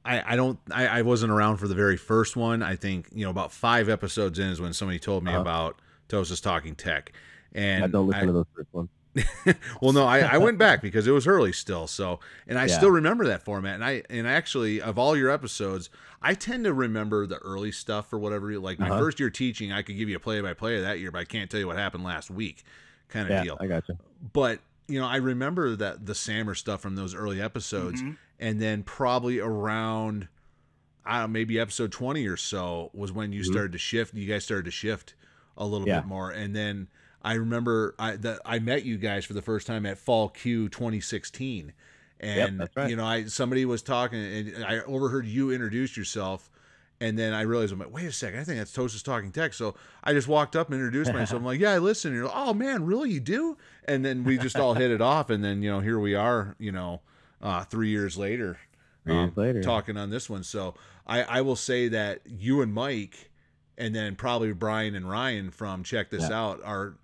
S1: I, I don't I, I wasn't around for the very first one. I think, you know, about five episodes in is when somebody told me uh-huh. about TOSA's Talking Tech and
S3: I don't listen I, to those first ones. <laughs>
S1: well, no, I, I went back because it was early still. So, and I yeah. still remember that format. And I, and actually, of all your episodes, I tend to remember the early stuff for whatever. Like my uh-huh. first year teaching, I could give you a play by play of that year, but I can't tell you what happened last week, kind of
S3: yeah,
S1: deal.
S3: I got you.
S1: but you know, I remember that the SAMR stuff from those early episodes,
S2: Mhm.
S1: and then probably around, I don't know, maybe episode twenty or so was when you
S3: Mhm.
S1: started to shift. You guys started to shift a little
S3: Yeah.
S1: bit more, and then I remember I that I met you guys for the first time at Fall CUE 2016, and
S3: that's right.
S1: you know, I somebody was talking, and I overheard you introduce yourself. And then I realized, I'm like, wait a second, I think that's TOSA's Talking Tech. So I just walked up and introduced myself. I'm like, yeah, I listen. And you're like, oh man, really, you do? And then we just all hit it off. And then, you know, here we are, you know, uh, three years later,
S3: Three years
S1: um,
S3: later.
S1: talking on this one. So I, I will say that you and Mike, and then probably Brian and Ryan from Check This
S3: Yeah.
S1: Out, are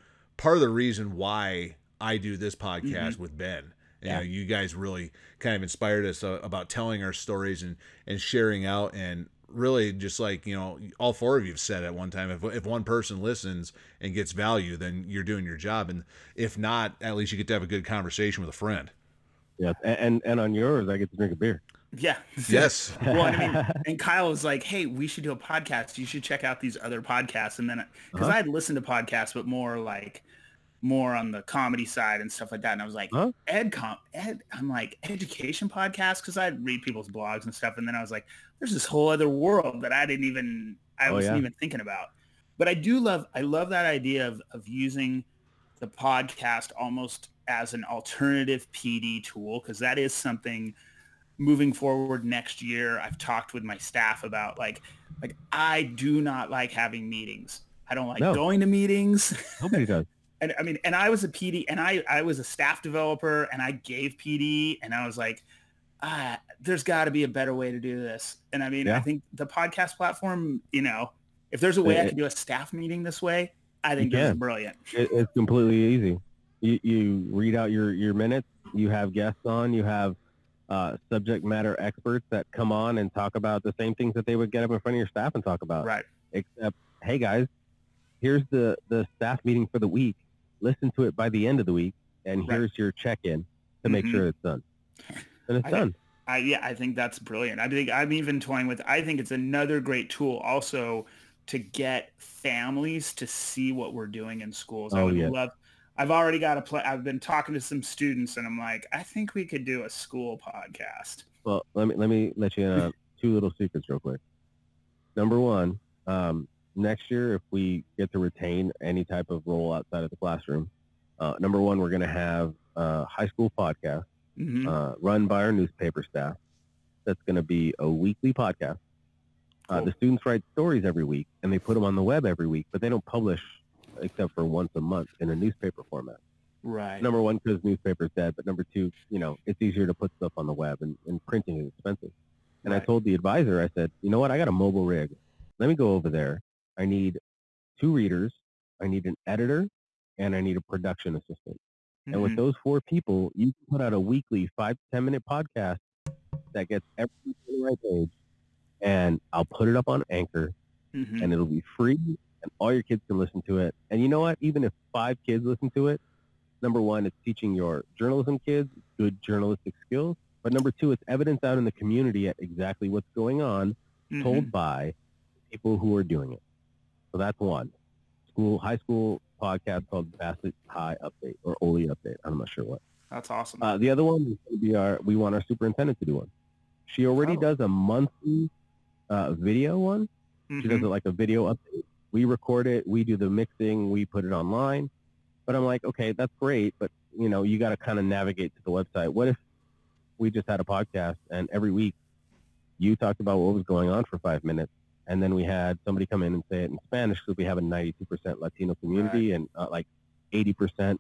S1: part of the reason why I do this podcast with Ben. You
S3: Yeah.
S1: know, you guys really kind of inspired us uh, about telling our stories and and sharing out and really just like you know all four of you have said at one time if, if one person listens and gets value then you're doing your job and if not at least you get to have a good conversation with a friend
S3: Yes, and, and and on yours, I get to drink a beer.
S2: Yeah.
S1: yes <laughs>
S2: well, I mean, and Kyle was like, "Hey, we should do a podcast. You should check out these other podcasts." And then, because
S3: Uh-huh.
S2: I had listened to podcasts, but more like, more on the comedy side and stuff like that. And I was like,
S3: Huh?
S2: ed com, ed. I'm like education podcast because I'd read people's blogs and stuff. And then I was like, there's this whole other world that I didn't even, I
S3: Oh,
S2: wasn't
S3: yeah.
S2: even thinking about. But I do love, I love that idea of of using the podcast almost as an alternative PD tool because that is something moving forward next year i've talked with my staff about like like i do not like having meetings i don't like
S3: No.
S2: going to meetings <laughs>
S3: Nobody does.
S2: And i mean and i was a pd and i i was a staff developer and i gave pd and i was like ah, there's got to be a better way to do this and i mean i think the podcast platform you know if there's a way i
S3: It-
S2: can do a staff meeting this way i think
S3: You
S2: this is
S3: can.
S2: brilliant
S3: It, it's completely easy. You, you read out your, your minutes. You have guests on. You have uh, subject matter experts that come on and talk about the same things that they would get up in front of your staff and talk about.
S2: right
S3: Except, hey guys, here's the, the staff meeting for the week. Listen to it by the end of the week, and
S2: Right.
S3: here's your check-in to make
S2: Mhm.
S3: sure it's done. And it's
S2: I-
S3: done.
S2: I yeah, I think that's brilliant. I think I'm even toying with. I think it's another great tool also to get families to see what we're doing in schools. I
S3: Oh,
S2: would
S3: yeah.
S2: love. I've already got a play. I've been talking to some students, and I'm like, I think we could do a school podcast.
S3: Well, let me let me let you in on two little secrets real quick. Number one, um, next year if we get to retain any type of role outside of the classroom, uh, number one, we're going to have a high school podcast
S2: Mhm.
S3: uh, run by our newspaper staff. That's going to be a weekly podcast. Uh, the students write stories every week, and they put them on the web every week, but they don't publish except for once a month in a newspaper format
S2: Right.
S3: number one because newspaper's dead but number two you know it's easier to put stuff on the web and, and printing is expensive and i told the advisor i said you know what i got a mobile rig let me go over there i need two readers i need an editor and i need a production assistant and with
S2: Mhm.
S3: those four people you can put out a weekly five to ten minute podcast that gets everything on the right page and i'll put it up on anchor
S2: Mhm.
S3: and it'll be free and all your kids can listen to it. And you know what? Even if five kids listen to it, number one, it's teaching your journalism kids good journalistic skills. But number two, it's evidence out in the community at exactly what's going on,
S2: Mhm.
S3: told by people who are doing it. So that's one. School, high school podcast called Bassett High Update or Oli Update. I'm not sure what.
S2: That's awesome.
S3: Uh, the other one is going to be our, we want our superintendent to do one. She already
S2: Oh.
S3: does a monthly uh, video one. She does
S2: Mhm.
S3: it like a video update. We record it, we do the mixing, we put it online. But I'm like, okay, that's great, but you know, you got to kind of navigate to the website. What if we just had a podcast and every week you talked about what was going on for five minutes, and then we had somebody come in and say it in Spanish because we have a 92% Latino community and uh, like 80%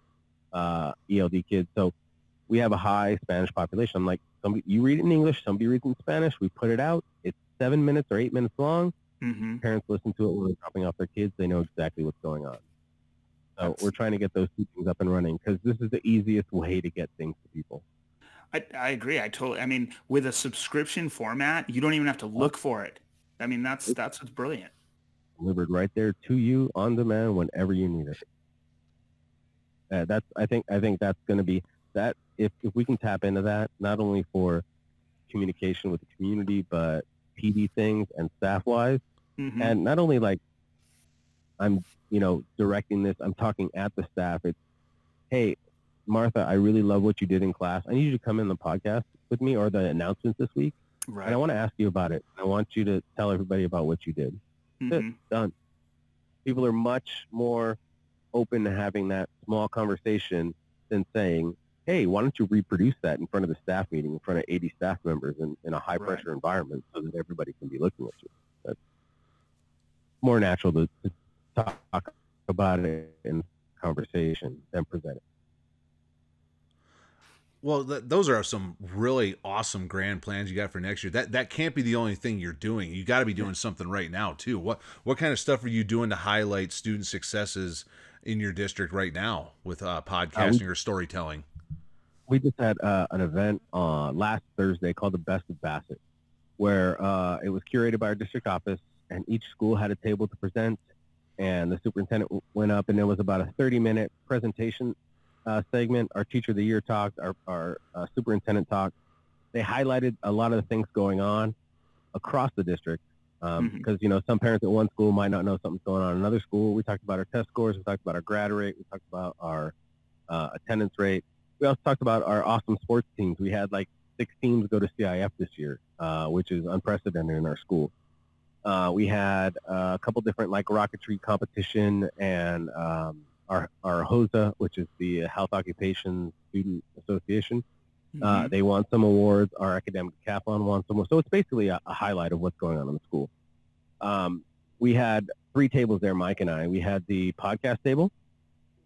S3: uh, ELD kids. So we have a high Spanish population. I'm like, somebody, you read it in English, somebody reads it in Spanish. We put it out. It's seven minutes or eight minutes long
S2: Mhm.
S3: parents listen to it when they're dropping off their kids. They know exactly what's going on. So
S2: That's-
S3: we're trying to get those two things up and running because this is the easiest way to get things to people.
S2: I, I agree. I totally. I mean, with a subscription format, you don't even have to look for it. I mean, that's that's what's brilliant.
S3: Delivered right there to you on demand whenever you need it. Uh, that's I think I think that's going to be that if if we can tap into that not only for communication with the community but PD things and staff wise
S2: Mhm.
S3: and not only like I'm you know directing this I'm talking at the staff it's hey Martha, I really love what you did in class. I need you to come in the podcast with me or the announcements this week.
S2: Right.
S3: And I want to ask you about it. I want you to tell everybody about what you did.
S2: Mhm.
S3: Done. People are much more open to having that small conversation than saying, hey, why don't you reproduce that in front of the staff meeting, in front of 80 staff members in, in a high pressure environment so that everybody can be looking at you. That's more natural to, to talk about it in conversation than present it.
S1: Well, th- those are some really awesome grand plans you got for next year. That that can't be the only thing you're doing. You got to be doing something right now too. What what kind of stuff are you doing to highlight student successes in your district right now with uh, podcasting or storytelling?
S3: we just had uh, an event uh, last Thursday called the Best of Bassett, where uh, it was curated by our district office, and each school had a table to present, and the superintendent went up, and there was about a 30-minute presentation uh, segment. Our teacher of the year talked, our, our uh, superintendent talked. They highlighted a lot of the things going on across the district, because
S2: Mhm.
S3: you know some parents at one school might not know something's going on in another school. We talked about our test scores, we talked about our grad rate, we talked about our uh, attendance rate we also talked about our awesome sports teams. We had like six teams go to CIF this year, uh, which is unprecedented in our school. Uh, we had uh, a couple different like rocketry competition and um, our our HOSA, which is the Health Occupation Student Association. Uh,
S2: Mhm.
S3: they won some awards. Our academic decathlon won some. So it's basically a, a highlight of what's going on in the school. Um, we had three tables there, Mike and I. We had the podcast table.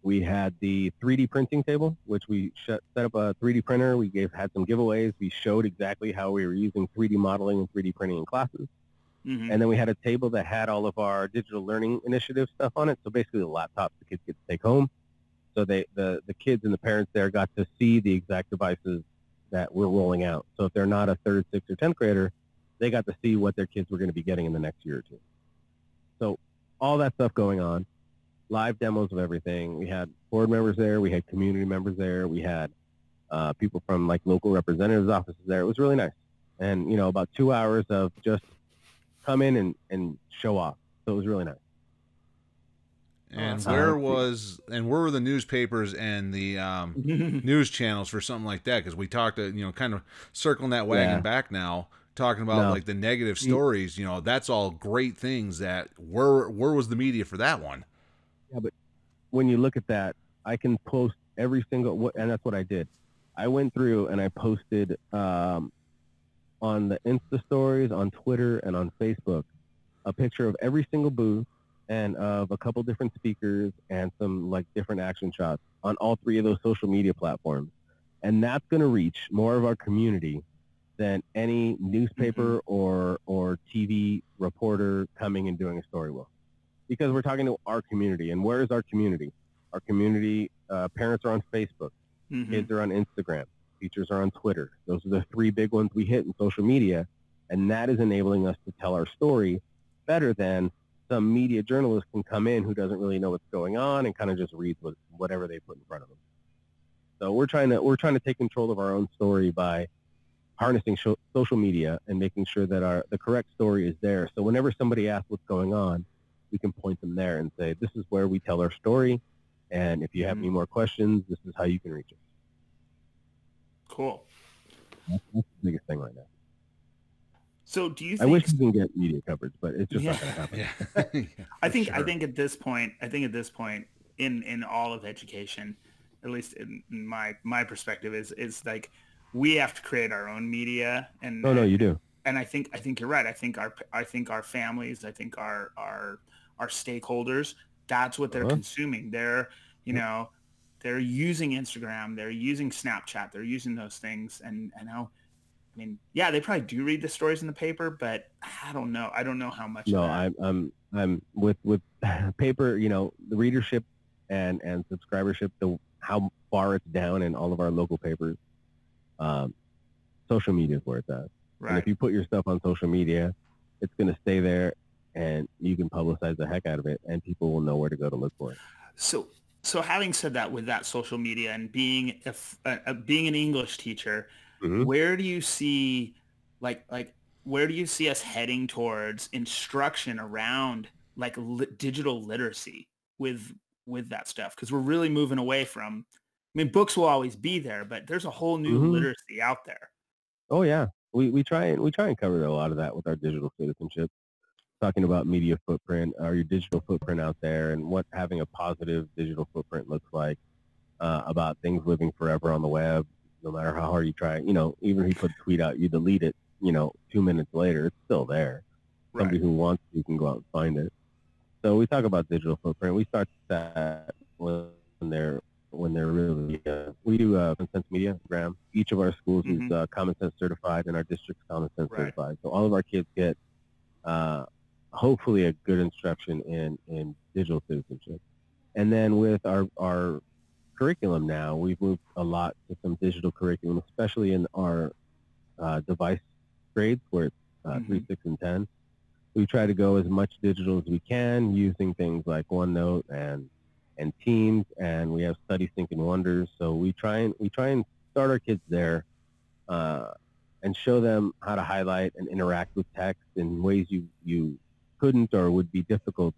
S3: We had the 3D printing table, which we set up a 3D printer. We gave had some giveaways. We showed exactly how we were using 3D modeling and 3D printing in classes.
S2: Mhm.
S3: And then we had a table that had all of our digital learning initiative stuff on it. So basically the laptops the kids get to take home. So they, the, the kids and the parents there got to see the exact devices that we're rolling out. So if they're not a third, sixth, or 10th grader, they got to see what their kids were going to be getting in the next year or two. So all that stuff going on, live demos of everything. We had board members there. We had community members there. We had uh, people from like local representatives' offices there. It was really nice. And, you know, about two hours of just come in and, and show off. So it was really nice.
S1: And
S2: that's
S1: where was and where were the newspapers and the um, <laughs> news channels for something like that? Because we talked, to, you know, kind of circling that wagon
S3: Yeah.
S1: back now, talking about
S3: No.
S1: like the negative stories. You know, that's all great things. That where where was the media for that one?
S3: Yeah, but when you look at that, I can post every single, what, and that's what I did. I went through and I posted um, on the Insta stories, on Twitter, and on Facebook, a picture of every single booth and of a couple different speakers and some like different action shots on all three of those social media platforms. And that's going to reach more of our community than any newspaper or, or TV reporter coming and doing a story will because we're talking to our community. And where is our community? Our community, uh, parents are on Facebook,
S2: Mhm.
S3: kids are on Instagram, teachers are on Twitter. Those are the three big ones we hit in social media. And that is enabling us to tell our story better than some media journalist can come in who doesn't really know what's going on and kind of just reads what, whatever they put in front of them. So we're trying to we're trying to take control of our own story by harnessing sho- social media and making sure that our the correct story is there. So whenever somebody asks what's going on, we can point them there and say, this is where we tell our story. And if you have mm-hmm. any more questions, this is how you can reach us.
S2: Cool.
S3: That's the biggest thing right now.
S2: So do you
S3: I
S2: think
S3: wish we can get media coverage, but it's just not going to happen. <laughs> <laughs>
S1: Yeah,
S2: I
S1: for
S2: think I think at this point, I think at this point in in all of education, at least in in my my perspective is is like we have to create our own media and
S3: No, no, you do.
S2: and I think I think you're right. I think our I think our families, I think our our our stakeholders, that's what they're
S3: Uh-huh.
S2: consuming. They're you
S3: Yep.
S2: know they're using Instagram, they're using Snapchat, they're using those things, and and how. I mean, yeah, they probably do read the stories in the paper, but I don't know. I don't know how much.
S3: No. I'm, I'm, I'm with, with <laughs> paper, you know, the readership and, and subscribership, the, how far it's down in all of our local papers. Um, social media is where it's at.
S2: Right.
S3: And if you put your stuff on social media, it's going to stay there and you can publicize the heck out of it and people will know where to go to look for it.
S2: So, so having said that, with that social media and being uh, uh, being an English teacher,
S3: Mhm.
S2: where do you see, like, like where do you see us heading towards instruction around like li- digital literacy with with that stuff? Because we're really moving away from, i mean, books will always be there, but there's a whole new
S3: Mhm.
S2: literacy out there.
S3: Oh yeah, we we try and we try and cover a lot of that with our digital citizenship, talking about media footprint or your digital footprint out there, and what having a positive digital footprint looks like. Uh, about things living forever on the web, no matter how hard you try. You know, even if you put a tweet out, you delete it. You know, two minutes later, it's still there. Somebody who wants to can go out and find it. So we talk about digital footprint. We start that when they're when they're really uh, we do uh, Common Sense Media program. Each of our schools
S2: Mhm.
S3: is uh, Common Sense certified, and our district's Common Sense
S2: Right.
S3: certified. So all of our kids get uh, hopefully a good instruction in in digital citizenship. And then with our our curriculum now, we've moved a lot to some digital curriculum, especially in our uh, device grades where it's uh,
S2: Mhm.
S3: three, six, and ten. We try to go as much digital as we can using things like OneNote and and Teams, and we have StudySync and Wonders. So we try and we try and start our kids there, uh, and show them how to highlight and interact with text in ways you you couldn't or would be difficult,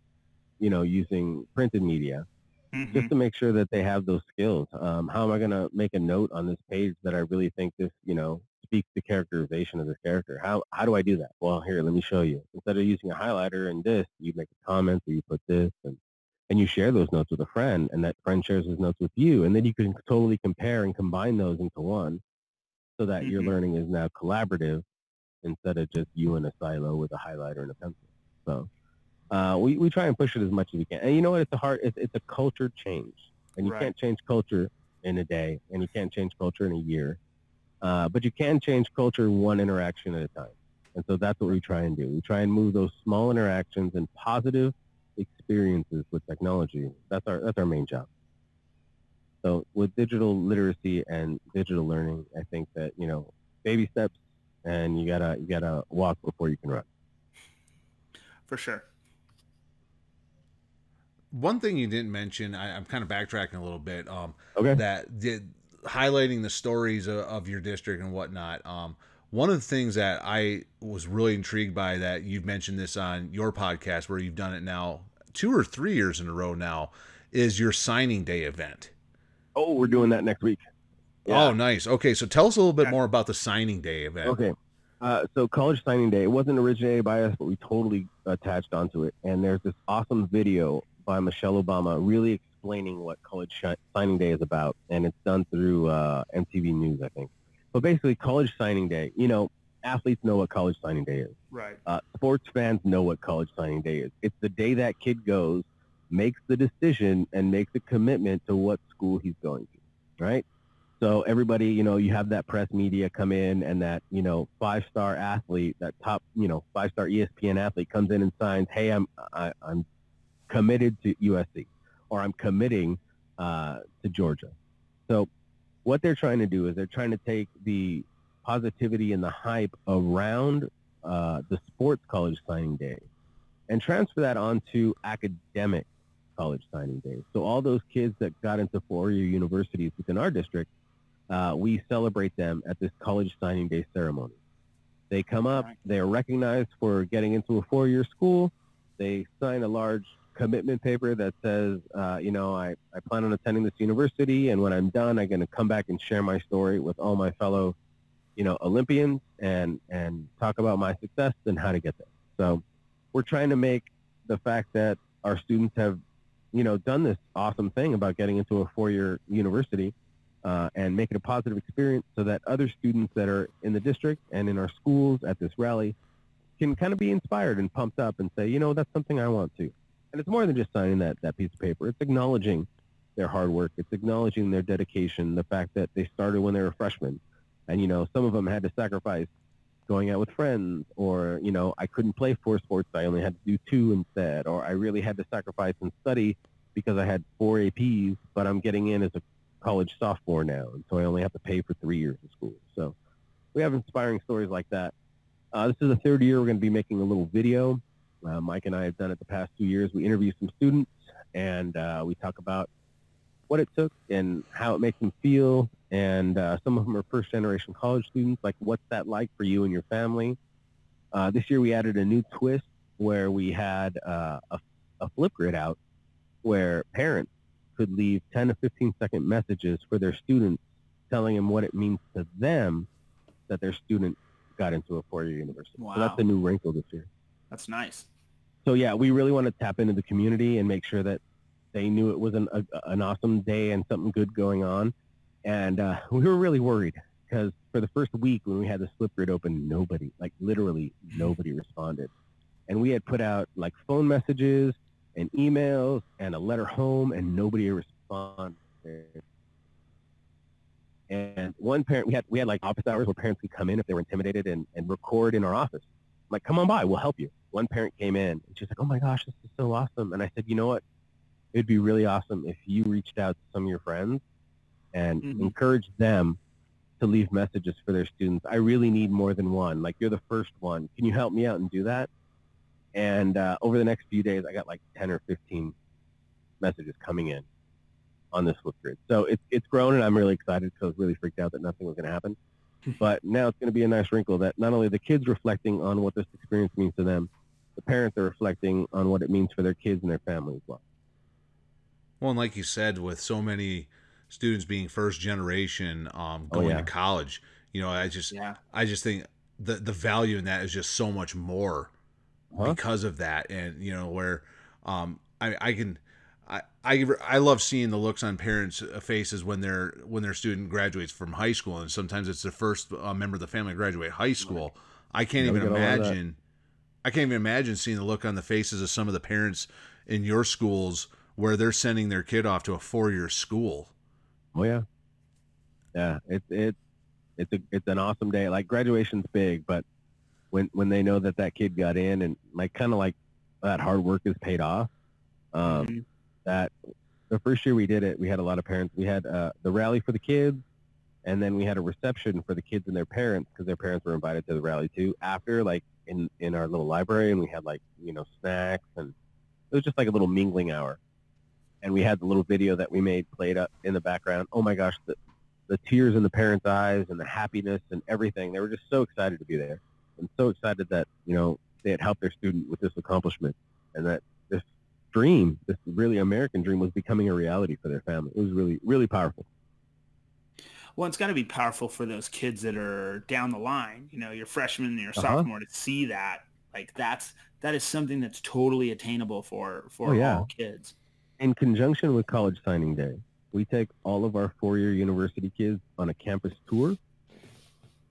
S3: you know, using printed media
S2: Mhm.
S3: just to make sure that they have those skills. Um, how am I going to make a note on this page that I really think this, you know, speaks to characterization of this character? How how do I do that? Well, here, let me show you. Instead of using a highlighter and this, you make a comment or you put this and and you share those notes with a friend and that friend shares those notes with you and then you can totally compare and combine those into one so that your
S2: Mhm.
S3: learning is now collaborative instead of just you in a silo with a highlighter and a pencil. So uh, we, we try and push it as much as we can. And you know what? It's a hard, it's, it's a culture change. And you
S2: Right.
S3: can't change culture in a day and you can't change culture in a year. Uh, but you can change culture one interaction at a time. And so that's what we try and do. We try and move those small interactions and positive experiences with technology. That's our, that's our main job. So with digital literacy and digital learning, I think that, you know, baby steps and you gotta, you gotta walk before you can run.
S2: For sure.
S1: One thing you didn't mention, I, I'm kind of backtracking a little bit. Um,
S3: Okay.
S1: that did highlighting the stories of, of your district and whatnot. Um, one of the things that I was really intrigued by that you've mentioned this on your podcast, where you've done it now two or three years in a row now, is your signing day event.
S3: Oh, we're doing that next week.
S1: Oh, nice. Okay, so tell us a little bit
S2: Yeah.
S1: more about the signing day event.
S3: Okay. Uh, so college signing day, it wasn't originated by us, but we totally attached onto it. And there's this awesome video by Michelle Obama really explaining what college shi- signing day is about. And it's done through uh, MTV News, I think. But basically, college signing day, you know, athletes know what college signing day is.
S2: Right.
S3: Uh, sports fans know what college signing day is. It's the day that kid goes, makes the decision, and makes a commitment to what school he's going to, right? So everybody, you know, you have that press media come in and that, you know, five-star athlete, that top, you know, five-star ESPN athlete comes in and signs, hey, I'm, I, I'm committed to USC or I'm committing uh, to Georgia. So what they're trying to do is they're trying to take the positivity and the hype around uh, the sports college signing day and transfer that onto academic college signing day. So all those kids that got into four-year universities within our district, uh, we celebrate them at this college signing day ceremony. They come up, they are recognized for getting into a four-year school. They sign a large commitment paper that says, uh, you know, I, I plan on attending this university, and when I'm done, I'm going to come back and share my story with all my fellow, you know, Olympians and and talk about my success and how to get there. So we're trying to make the fact that our students have, you know, done this awesome thing about getting into a four-year university uh, and make it a positive experience so that other students that are in the district and in our schools at this rally can kind of be inspired and pumped up and say, you know, that's something I want to. And it's more than just signing that, that piece of paper. It's acknowledging their hard work. It's acknowledging their dedication, the fact that they started when they were freshmen. And, you know, some of them had to sacrifice going out with friends or, you know, I couldn't play four sports. I only had to do two instead. Or I really had to sacrifice and study because I had four APs, but I'm getting in as a college sophomore now. And so I only have to pay for three years of school. So we have inspiring stories like that. Uh, this is the third year we're going to be making a little video. Uh, Mike and I have done it the past two years. We interview some students and uh, we talk about what it took and how it makes them feel. And uh, some of them are first generation college students. Like, what's that like for you and your family? Uh, this year we added a new twist where we had uh, a, a Flipgrid out where parents could leave 10 to 15 second messages for their students telling them what it means to them that their student got into a four-year university.
S2: Wow.
S3: So that's a new wrinkle this year.
S2: That's nice.
S3: So yeah, we really want to tap into the community and make sure that they knew it was an, a, an awesome day and something good going on. And uh, we were really worried because for the first week when we had the Flipgrid open, nobody, like literally nobody responded. And we had put out like phone messages and emails and a letter home and nobody responded. And one parent, we had, we had like office hours where parents could come in if they were intimidated and, and record in our office. I'm like, come on by, we'll help you. One parent came in and she's like, oh my gosh, this is so awesome. And I said, you know what? It'd be really awesome if you reached out to some of your friends and
S2: Mhm.
S3: encouraged them to leave messages for their students. I really need more than one. Like you're the first one. Can you help me out and do that? And uh, over the next few days, I got like 10 or 15 messages coming in on this Flipgrid. So it's it's grown, and I'm really excited because I was really freaked out that nothing was going to happen. but now it's going to be a nice wrinkle that not only the kids reflecting on what this experience means to them, the parents are reflecting on what it means for their kids and their family as well.
S1: Well, and like you said, with so many students being first generation um,
S3: Oh,
S1: going
S3: yeah.
S1: to college, you know, I just
S2: Yeah.
S1: I just think the the value in that is just so much more
S3: Huh?
S1: because of that, and you know where um, I I can. I, I, I love seeing the looks on parents' faces when their when their student graduates from high school, and sometimes it's the first uh, member of the family to graduate high school. I can't even
S3: get a lot of that.
S1: imagine. I can't even imagine seeing the look on the faces of some of the parents in your schools where they're sending their kid off to a four year school.
S3: Oh yeah, yeah. It's it's it's a it's an awesome day. Like graduation's big, but when when they know that that kid got in and like kind of like that hard work is paid off. Um,
S2: Mhm.
S3: That the first year we did it, we had a lot of parents. We had uh, the rally for the kids, and then we had a reception for the kids and their parents because their parents were invited to the rally too. After like in in our little library, and we had like you know snacks and it was just like a little mingling hour and we had the little video that we made played up in the background. Oh my gosh, the, the tears in the parents' eyes and the happiness and everything. They were just so excited to be there and so excited that, you know, they had helped their student with this accomplishment and that this dream, this really American dream was becoming a reality for their family. It was really, really powerful.
S2: Well, it's got to be powerful for those kids that are down the line. You know, your freshman and your
S3: Uh-huh.
S2: sophomore to see that. Like that's that is something that's totally attainable for for
S3: Oh, yeah.
S2: all kids.
S3: In conjunction with College Signing Day, we take all of our four-year university kids on a campus tour.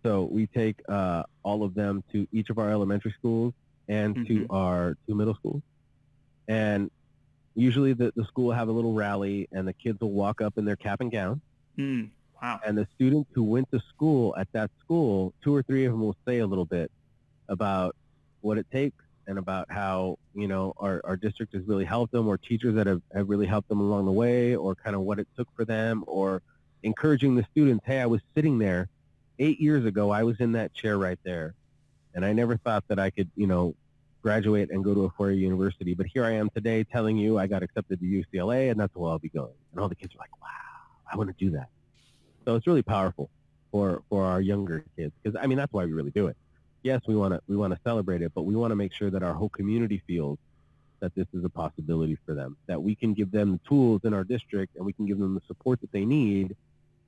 S3: So we take uh, all of them to each of our elementary schools and to
S2: Mhm.
S3: our two middle schools. And usually the, the school will have a little rally and the kids will walk up in their cap and gown.
S2: Mm, wow.
S3: And the students who went to school at that school, two or three of them will say a little bit about what it takes and about how, you know, our, our district has really helped them or teachers that have, have really helped them along the way or kind of what it took for them or encouraging the students, hey, I was sitting there eight years ago, I was in that chair right there. And I never thought that I could, you know, graduate and go to a four-year university. But here I am today telling you I got accepted to UCLA and that's where I'll be going. And all the kids are like, wow, I want to do that. So it's really powerful for, for our younger kids because, I mean, that's why we really do it. Yes, we want to we want to celebrate it, but we want to make sure that our whole community feels that this is a possibility for them, that we can give them the tools in our district and we can give them the support that they need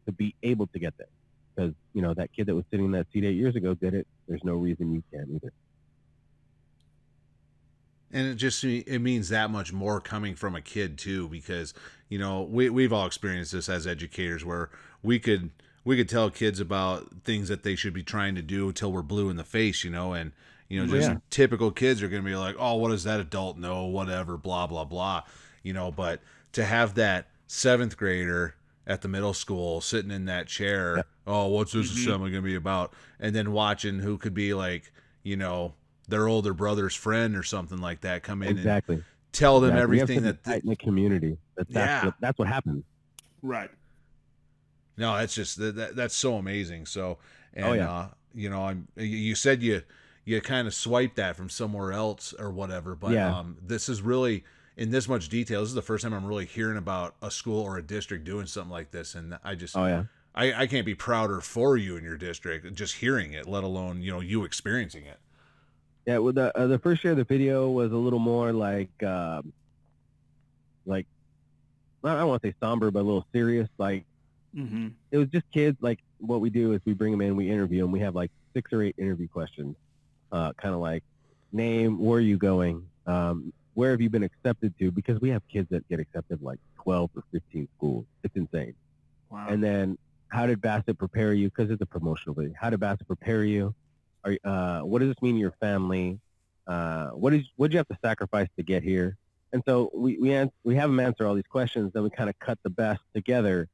S3: to be able to get there. Because, you know, that kid that was sitting in that seat eight years ago did it. There's no reason you can't either.
S1: and it just it means that much more coming from a kid too because you know we, we've all experienced this as educators where we could we could tell kids about things that they should be trying to do until we're blue in the face you know and you know oh, just
S3: Yeah.
S1: typical kids are going to be like oh what does that adult know whatever blah blah blah you know but to have that seventh grader at the middle school sitting in that chair
S3: Yeah.
S1: oh what's this
S2: Mhm.
S1: assembly going to be about and then watching who could be like you know their older brother's friend or something like that come in and tell them
S3: Exactly.
S1: Everything
S3: such a
S1: that
S3: tight knit community. That that's
S1: Yeah.
S3: what, that's what happens.
S2: Right.
S1: no that's just that, that that's so amazing so and
S3: Oh, yeah.
S1: uh you know i'm you- you said you you kind of swiped that from somewhere else or whatever but
S3: Yeah.
S1: um this is really in this much detail this is the first time i'm really hearing about a school or a district doing something like this and i just
S3: Oh yeah.
S1: I, I can't be prouder for you in your district just hearing it let alone you know you experiencing it
S3: Yeah, well, the uh, the first year of the video was a little more like um, like I don't want to say somber, but a little serious. Like
S2: hmm
S3: it was just kids. Like what we do is we bring them in, we interview them. We have like six or eight interview questions, uh, kind of like name, where are you going, um, where have you been accepted to? Because we have kids that get accepted like 12 or 15 schools. It's insane.
S2: Wow.
S3: And then how did Bassett prepare you? Because it's a promotional video. How did Bassett prepare you? Are, uh, what does this mean to your family? Uh, what is what did you have to sacrifice to get here? And so we we, ans- we have them answer all these questions. Then we kind of cut the best together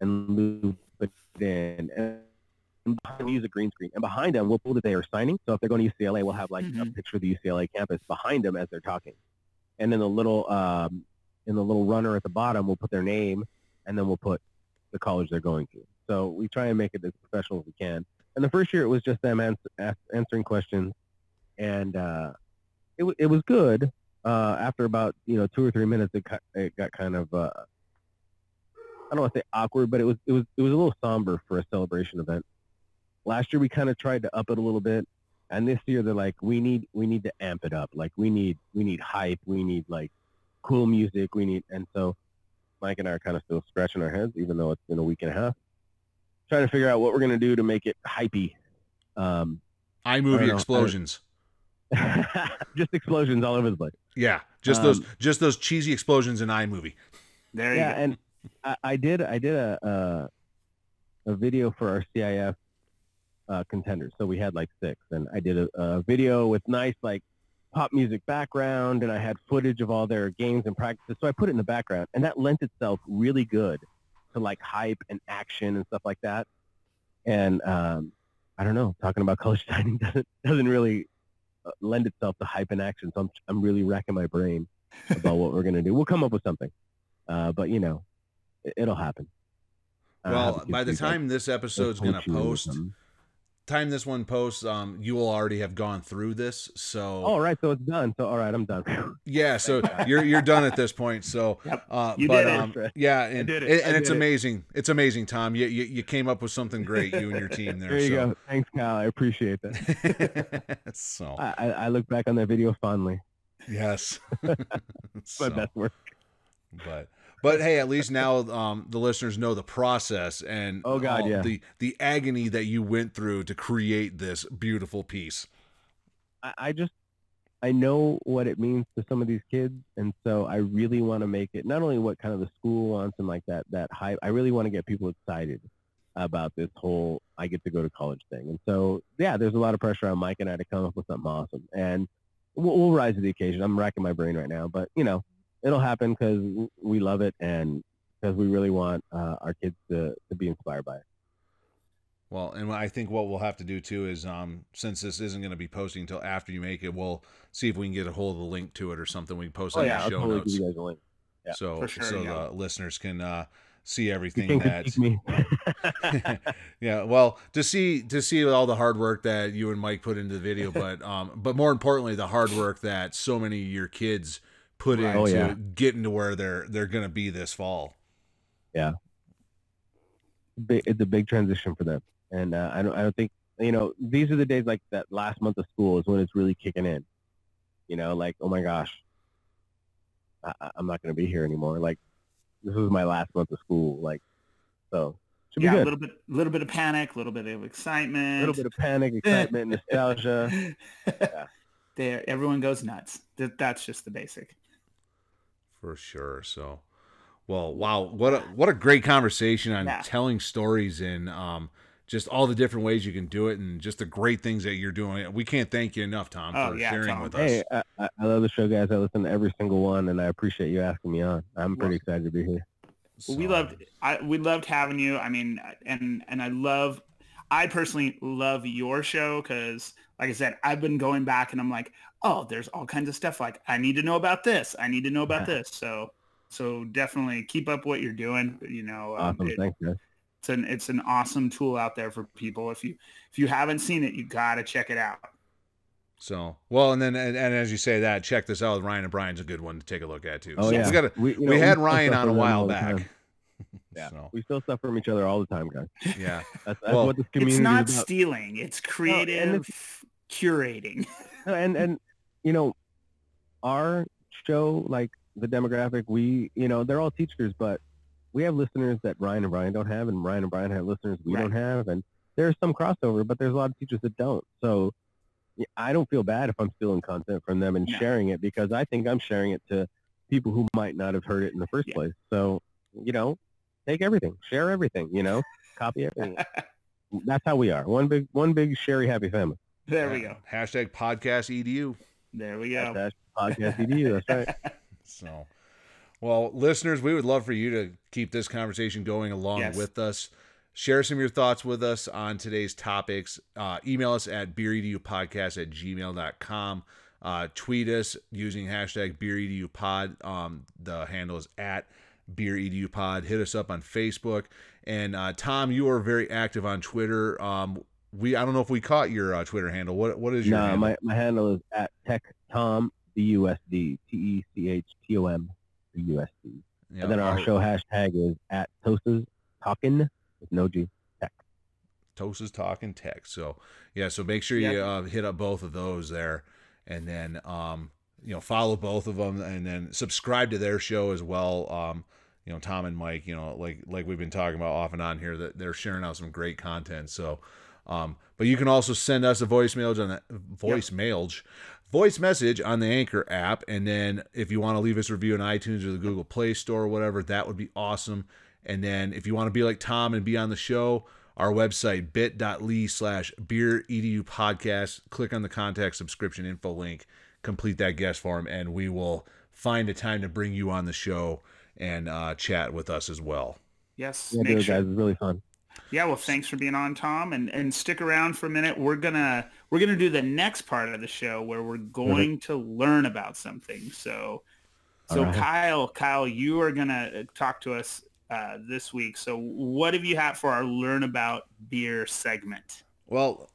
S3: and loop it in. And behind, use a green screen. And behind them, we'll pull that they are signing. So if they're going to UCLA, we'll have like a
S2: Mhm.
S3: picture of the UCLA campus behind them as they're talking. And then the little um, in the little runner at the bottom, we'll put their name, and then we'll put the college they're going to. So we try and make it as professional as we can. And the first year, it was just them ans- as- answering questions, and uh, it w- it was good. Uh, after about you know two or three minutes, it, ki- it got kind of uh, I don't want to say awkward, but it was it was it was a little somber for a celebration event. Last year, we kind of tried to up it a little bit, and this year they're like, we need we need to amp it up. Like we need we need hype. We need like cool music. We need and so Mike and I are kind of still scratching our heads, even though it's been a week and a half, trying to figure out what we're gonna do to make it hypey. Um,
S1: iMovie explosions. <laughs>
S3: just explosions all over the place.
S1: Yeah, just those
S3: Um,
S1: just those cheesy explosions in iMovie.
S2: there you
S3: Yeah,
S2: go.
S3: and I, I did I did a, a a video for our CIF uh, contenders. So we had like six, and I did a, a video with nice like pop music background, and I had footage of all their games and practices. So I put it in the background, and that lent itself really good to like hype and action and stuff like that. And um, I don't know, talking about <laughs> college signing doesn't doesn't really uh, lend itself to hype and action. So I'm I'm really racking my brain about what we're gonna do. We'll come up with something, uh, but you know, it, it'll happen. I don't have
S1: Well, by the time this episode's gonna post. Time this one posts, um, you will already have gone through this. So
S3: Oh, all right, so it's done. So all right, I'm done. <laughs>
S1: yeah, so <laughs> you're you're done at this point. So
S2: Yep.
S1: uh,
S2: You
S1: but
S2: did it.
S1: um, yeah, and
S3: did it.
S1: and, it's
S3: did it.
S1: amazing. It's amazing, Tom. You, you you came up with something great. You and your team <laughs> there.
S3: there you
S1: so.
S3: go. Thanks, Kyle. I appreciate that.
S1: so
S3: I, I, I look back on that video fondly.
S1: yes,
S3: It's my
S1: So,
S3: best work.
S1: but but hey, at least now um, the listeners know the process and
S3: Oh, God,
S1: all
S3: yeah.
S1: the the agony that you went through to create this beautiful piece.
S3: I, I just I know what it means to some of these kids, and so I really want to make it not only what kind of the school wants and like that that hype. I really want to get people excited about this whole I get to go to college thing. And so yeah, there's a lot of pressure on Mike and I to come up with something awesome, and we'll, we'll rise to the occasion. I'm racking my brain right now, but you know it'll happen because we love it and because we really want uh, our kids to to be inspired by it.
S1: Well, and I think what we'll have to do too is, um, since this isn't going to be posting until after you make it, we'll see if we can get a hold of the link to it or something. We can post
S3: Oh
S1: on
S3: yeah,
S1: the show
S3: totally
S1: notes,
S3: give you guys a link. Yeah,
S1: so
S2: sure,
S1: so
S2: yeah.
S1: the listeners can uh, see everything
S3: can
S1: that.
S3: me. <laughs>
S1: yeah, well, to see to see all the hard work that you and Mike put into the video, but um, but more importantly, the hard work that so many of your kids put
S2: Right.
S1: into
S3: Oh, yeah.
S1: getting to where they're they're going to be this fall.
S3: big, it's a big transition for them. And uh, I don't, I don't think, you know, these are the days like that last month of school is when it's really kicking in. You know, like, oh my gosh, I, I- I'm not going to be here anymore. Like, this is my last month of school. Like, so should be
S2: yeah, a little bit, little bit of panic, a little bit of excitement, A
S3: little bit of panic, <laughs> excitement, nostalgia. <laughs>
S2: there, everyone goes nuts. That, that's just the basic.
S1: For sure. So, well, wow, what a what a great conversation on
S2: Yeah.
S1: telling stories and um just all the different ways you can do it and just the great things that you're doing. We can't thank you enough, Tom,
S2: Oh,
S1: for
S2: yeah,
S1: sharing
S2: Tom.
S1: with us.
S3: Hey, I, I I love the show, guys. I listen to every single one, and I appreciate you asking me on. I'm pretty excited to be here.
S2: Well, we loved I we loved having you. I mean, and and I love I personally love your show because, like I said, I've been going back and I'm like, oh, there's all kinds of stuff. Like I need to know about this. I need to know about this. So so definitely keep up what you're doing. You know, um,
S3: Awesome.
S2: it-
S3: Thanks, guys.
S2: it's an it's an awesome tool out there for people. If you if you haven't seen it, you gotta check it out.
S1: So well, and then and, and as you say that, check this out. Ryan and Brian's a good one to take a look at too.
S3: Oh
S1: So
S3: yeah,
S1: we got
S3: we,
S1: we
S3: know,
S1: had
S3: still
S1: Ryan on a while back. <laughs>
S3: Yeah.
S1: So
S3: We still stuff from each other all the time, guys. <laughs>
S1: yeah.
S3: That's, that's
S1: Well,
S3: what this community
S2: It's not
S3: is about.
S2: stealing. It's creative it's curating.
S3: No, and and you know, our show, like the demographic. We, you know, they're all teachers, but we have listeners that Ryan and Brian don't have, and Ryan and Brian have listeners we
S2: Right.
S3: don't have, and there's some crossover, but there's a lot of teachers that don't. So I don't feel bad if I'm stealing content from them and
S2: No.
S3: sharing it because I think I'm sharing it to people who might not have heard it in the first
S2: Yeah.
S3: place. So, you know, take everything, share everything, you know, copy <laughs> everything. That's how we are. One big, one big Sherry happy family.
S2: There we go.
S1: Hashtag podcast edu.
S2: There we go.
S3: That's <laughs> podcast EDU. That's right.
S1: So, well, listeners, we would love for you to keep this conversation going along
S2: Yes.
S1: with us. Share some of your thoughts with us on today's topics. Uh, email us at beeredupodcast at gmail.com. Uh, tweet us using hashtag beeredupod. Um, the handle is at beeredupod. Hit us up on Facebook. And uh, Tom, you are very active on Twitter. Um, we I don't know if we caught your uh, Twitter handle. What what is your
S3: No,
S1: handle?
S3: my, my handle is at Tech Tom B U S D T E C H T O M B U S D.
S1: Yeah,
S3: And then our show hashtag is at TOSAs Talking with no G.
S1: TOSAs talking tech. So yeah, so make sure you uh, hit up both of those there, and then um, you know follow both of them, and then subscribe to their show as well. Um, you know Tom and Mike, you know like like we've been talking about off and on here that they're sharing out some great content. So, um, but you can also send us a voicemail on the voicemail. Voice message on the Anchor app, and then if you want to leave us a review on iTunes or the Google Play Store or whatever, that would be awesome. And then if you want to be like Tom and be on the show, our website bit.ly slash beer edu podcast click on the contact subscription info link complete that guest form and we will find a time to bring you on the show and uh, chat with us as well
S2: Yes.
S3: Yeah, do
S2: make sure.
S3: guys. It's really fun.
S2: Yeah, well, thanks for being on, Tom, and and stick around for a minute. We're gonna we're gonna do the next part of the show where we're going to learn about something. So, so
S3: right.
S2: Kyle, Kyle, you are gonna uh, talk to us uh, this week. So, what have you had for our learn about beer segment?
S1: Well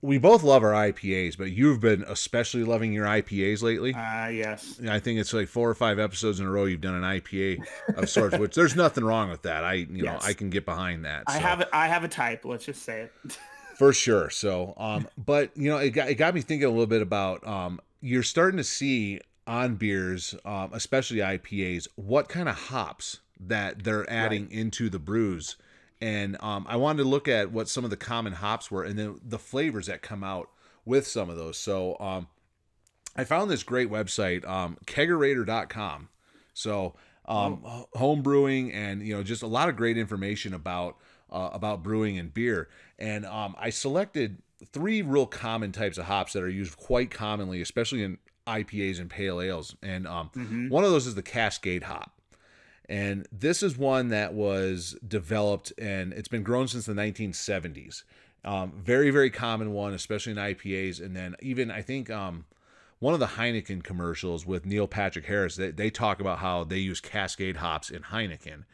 S1: we both love our ipas but you've been especially loving your ipas lately
S2: Uh, yes.
S1: I think it's like four or five episodes in a row you've done an IPA of sorts, which there's nothing wrong with that. I you know I can get behind that.
S2: I
S1: so.
S2: have a, I have a type. Let's just say it. <laughs>
S1: for sure. So, um, but you know, it got it got me thinking a little bit about um, you're starting to see on beers, um, especially IPAs, what kind of hops that they're adding into the brews, and um, I wanted to look at what some of the common hops were, and then the flavors that come out with some of those. So, um, I found this great website, um, kegerator.com. So, um, h- home brewing and you know just a lot of great information about uh, about brewing and beer. And um, I selected three real common types of hops that are used quite commonly, especially in IPAs and pale ales. And um,
S2: Mhm.
S1: one of those is the Cascade hop. And this is one that was developed and it's been grown since the 1970s. Um, very, very common one, especially in IPAs. And then even I think um, one of the Heineken commercials with Neil Patrick Harris, they, they talk about how they use Cascade hops in Heineken.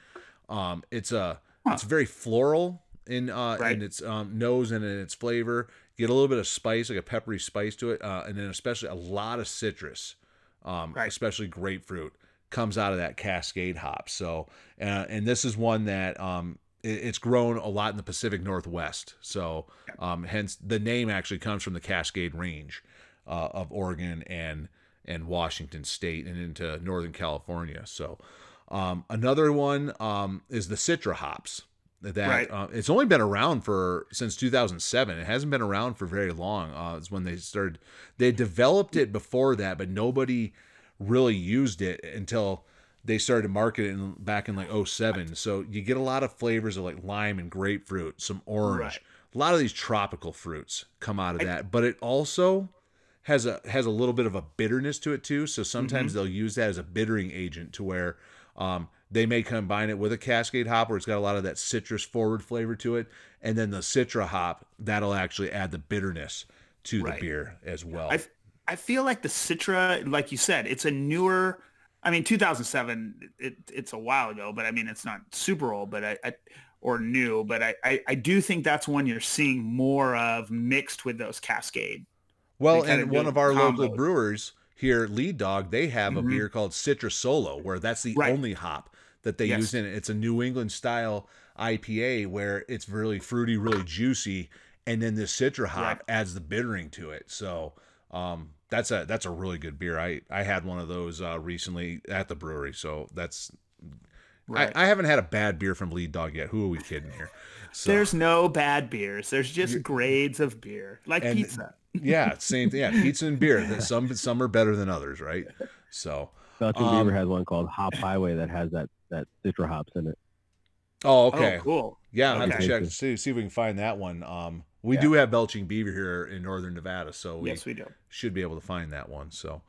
S1: Um, it's a it's very floral in uh,
S2: Right.
S1: in its um, nose and in its flavor. Get a little bit of spice, like a peppery spice to it, uh, and then especially a lot of citrus, um,
S2: Right.
S1: especially grapefruit, comes out of that Cascade hop. So, uh, and this is one that um, it, it's grown a lot in the Pacific Northwest. So, um, hence the name actually comes from the Cascade Range uh, of Oregon and and Washington State and into Northern California. So, um, another one um, is the Citra hops. That
S2: Right.
S1: uh, it's only been around for since 2007. It hasn't been around for very long. Uh, it's when they started. They developed it before that, but nobody really used it until they started to market it in, back in like 07. So you get a lot of flavors of like lime and grapefruit, some orange.
S2: Right.
S1: A lot of these tropical fruits come out of that, but it also has a has a little bit of a bitterness to it too. So sometimes they'll use that as a bittering agent to where um, they may combine it with a Cascade hop where it's got a lot of that citrus forward flavor to it, and then the Citra hop that'll actually add the bitterness to
S2: Right.
S1: the beer as well.
S2: I, I feel like the Citra, like you said, it's a newer. I mean, 2007. It, it's a while ago, but I mean, it's not super old, but I, I or new, but I, I, I do think that's one you're seeing more of mixed with those Cascade.
S1: Well, and one of our local brewers here, Lead Dog, they have a
S2: Mhm.
S1: beer called Citra Solo, where that's the
S2: Right.
S1: only hop that they
S2: Yes.
S1: use in it. It's a New England style IPA where it's really fruity, really juicy, and then the Citra hop
S2: Right.
S1: adds the bittering to it. So um, that's a that's a really good beer. I I had one of those uh, recently at the brewery, so that's.
S2: Right.
S1: I, I haven't had a bad beer from Lead Dog yet. Who are we kidding here? So,
S2: There's no bad beers. There's just grades of beer, like
S1: And-
S2: pizza.
S1: yeah, same thing. Yeah, pizza and beer. <laughs> Some some are better than others, right? So,
S3: Belching
S1: Um,
S3: Beaver has one called Hop Highway that has that that citra hops in it.
S1: oh okay,
S2: Oh, cool.
S1: yeah, I'll have to
S3: Okay.
S1: check see see if we can find that one. Um, we
S2: Yeah.
S1: do have Belching Beaver here in northern Nevada, so we
S2: Yes, we do.
S1: should be able to find that one. So,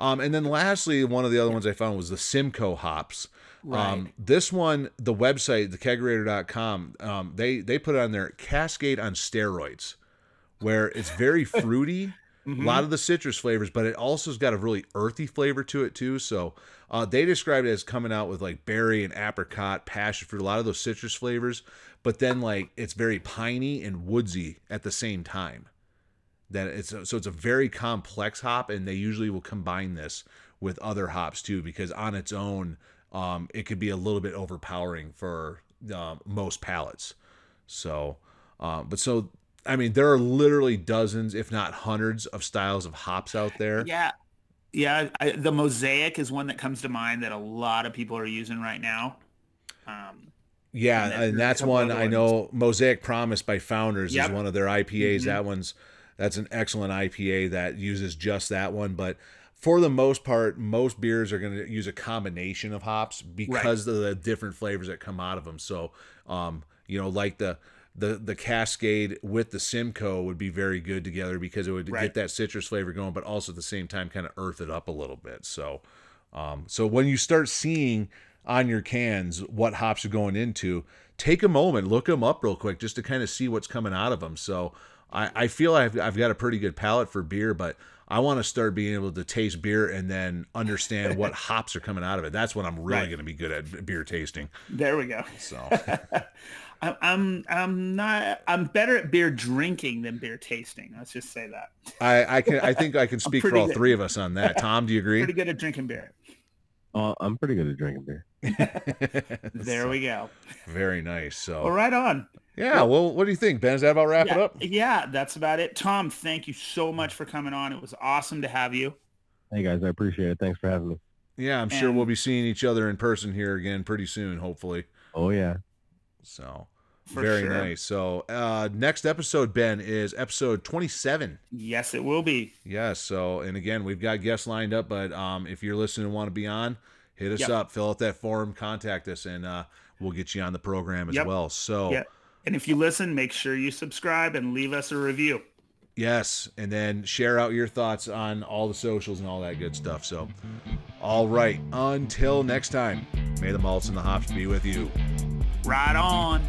S1: um, and then lastly, one of the other ones I found was the Simcoe hops.
S2: Right.
S1: Um, this one, the website, thekegerator.com, um, they they put it on there Cascade on steroids, where it's very <laughs> fruity,
S2: Mhm.
S1: a lot of the citrus flavors, but it also's got a really earthy flavor to it too. So uh, they described it as coming out with like berry and apricot, passion fruit, a lot of those citrus flavors, but then like it's very piney and woodsy at the same time that it's so it's a very complex hop and they usually will combine this with other hops too because on its own um, it could be a little bit overpowering for um, most palates so um, but so i mean there are literally dozens if not hundreds of styles of hops out there
S2: Yeah. Yeah. I, the mosaic is one that comes to mind that a lot of people are using right now. Um,
S1: Yeah,
S2: And
S1: and,
S2: then there's a
S1: that's one I know. Mosaic Promise by Founders
S2: Yep.
S1: is one of their IPAs.
S2: Mhm.
S1: That one's that's an excellent IPA that uses just that one. But for the most part, most beers are going to use a combination of hops because of the different flavors that come out of them. So, um, you know, like the the the Cascade with the Simcoe would be very good together because it would
S2: Right.
S1: get that citrus flavor going, but also at the same time kind of earth it up a little bit. So, um, so when you start seeing on your cans what hops are going into, take a moment, look them up real quick just to kind of see what's coming out of them. So I, I feel I've, I've got a pretty good palate for beer, but I want to start being able to taste beer and then understand what <laughs> hops are coming out of it. That's when I'm really
S2: Right.
S1: going to be good at beer tasting.
S2: there we go.
S1: So <laughs>
S2: I'm, I'm, I'm not, I'm better at beer drinking than beer tasting. Let's just say that.
S1: I, I can I think I can <laughs> speak for all
S2: good.
S1: three of us on that. Tom, do you agree?
S2: Pretty good at drinking beer.
S3: Oh, I'm pretty good at drinking beer. <laughs> <laughs>
S2: There we go.
S1: Very nice. So
S2: Well, right on.
S1: yeah, well, what do you think, Ben? Is that about wrap
S2: yeah,
S1: it up?
S2: yeah, that's about it. Tom, thank you so much for coming on. It was awesome to have you.
S3: Hey guys, I appreciate it. Thanks for having me.
S1: Yeah, I'm sure we'll be seeing each other in person here again pretty soon, hopefully.
S3: Oh yeah.
S1: So
S2: For
S1: very
S2: sure.
S1: nice. So uh next episode, Ben, is episode 27.
S2: Yes, it will be.
S1: Yes. So and again, we've got guests lined up, but um if you're listening and want to be on, hit us
S2: Yep.
S1: up, fill out that form, contact us, and uh we'll get you on the program as
S2: Yep.
S1: well. So
S2: Yeah. And if you listen, make sure you subscribe and leave us a review.
S1: yes, and then share out your thoughts on all the socials and all that good stuff. So all right, until next time, may the malts and the hops be with you.
S2: Right on.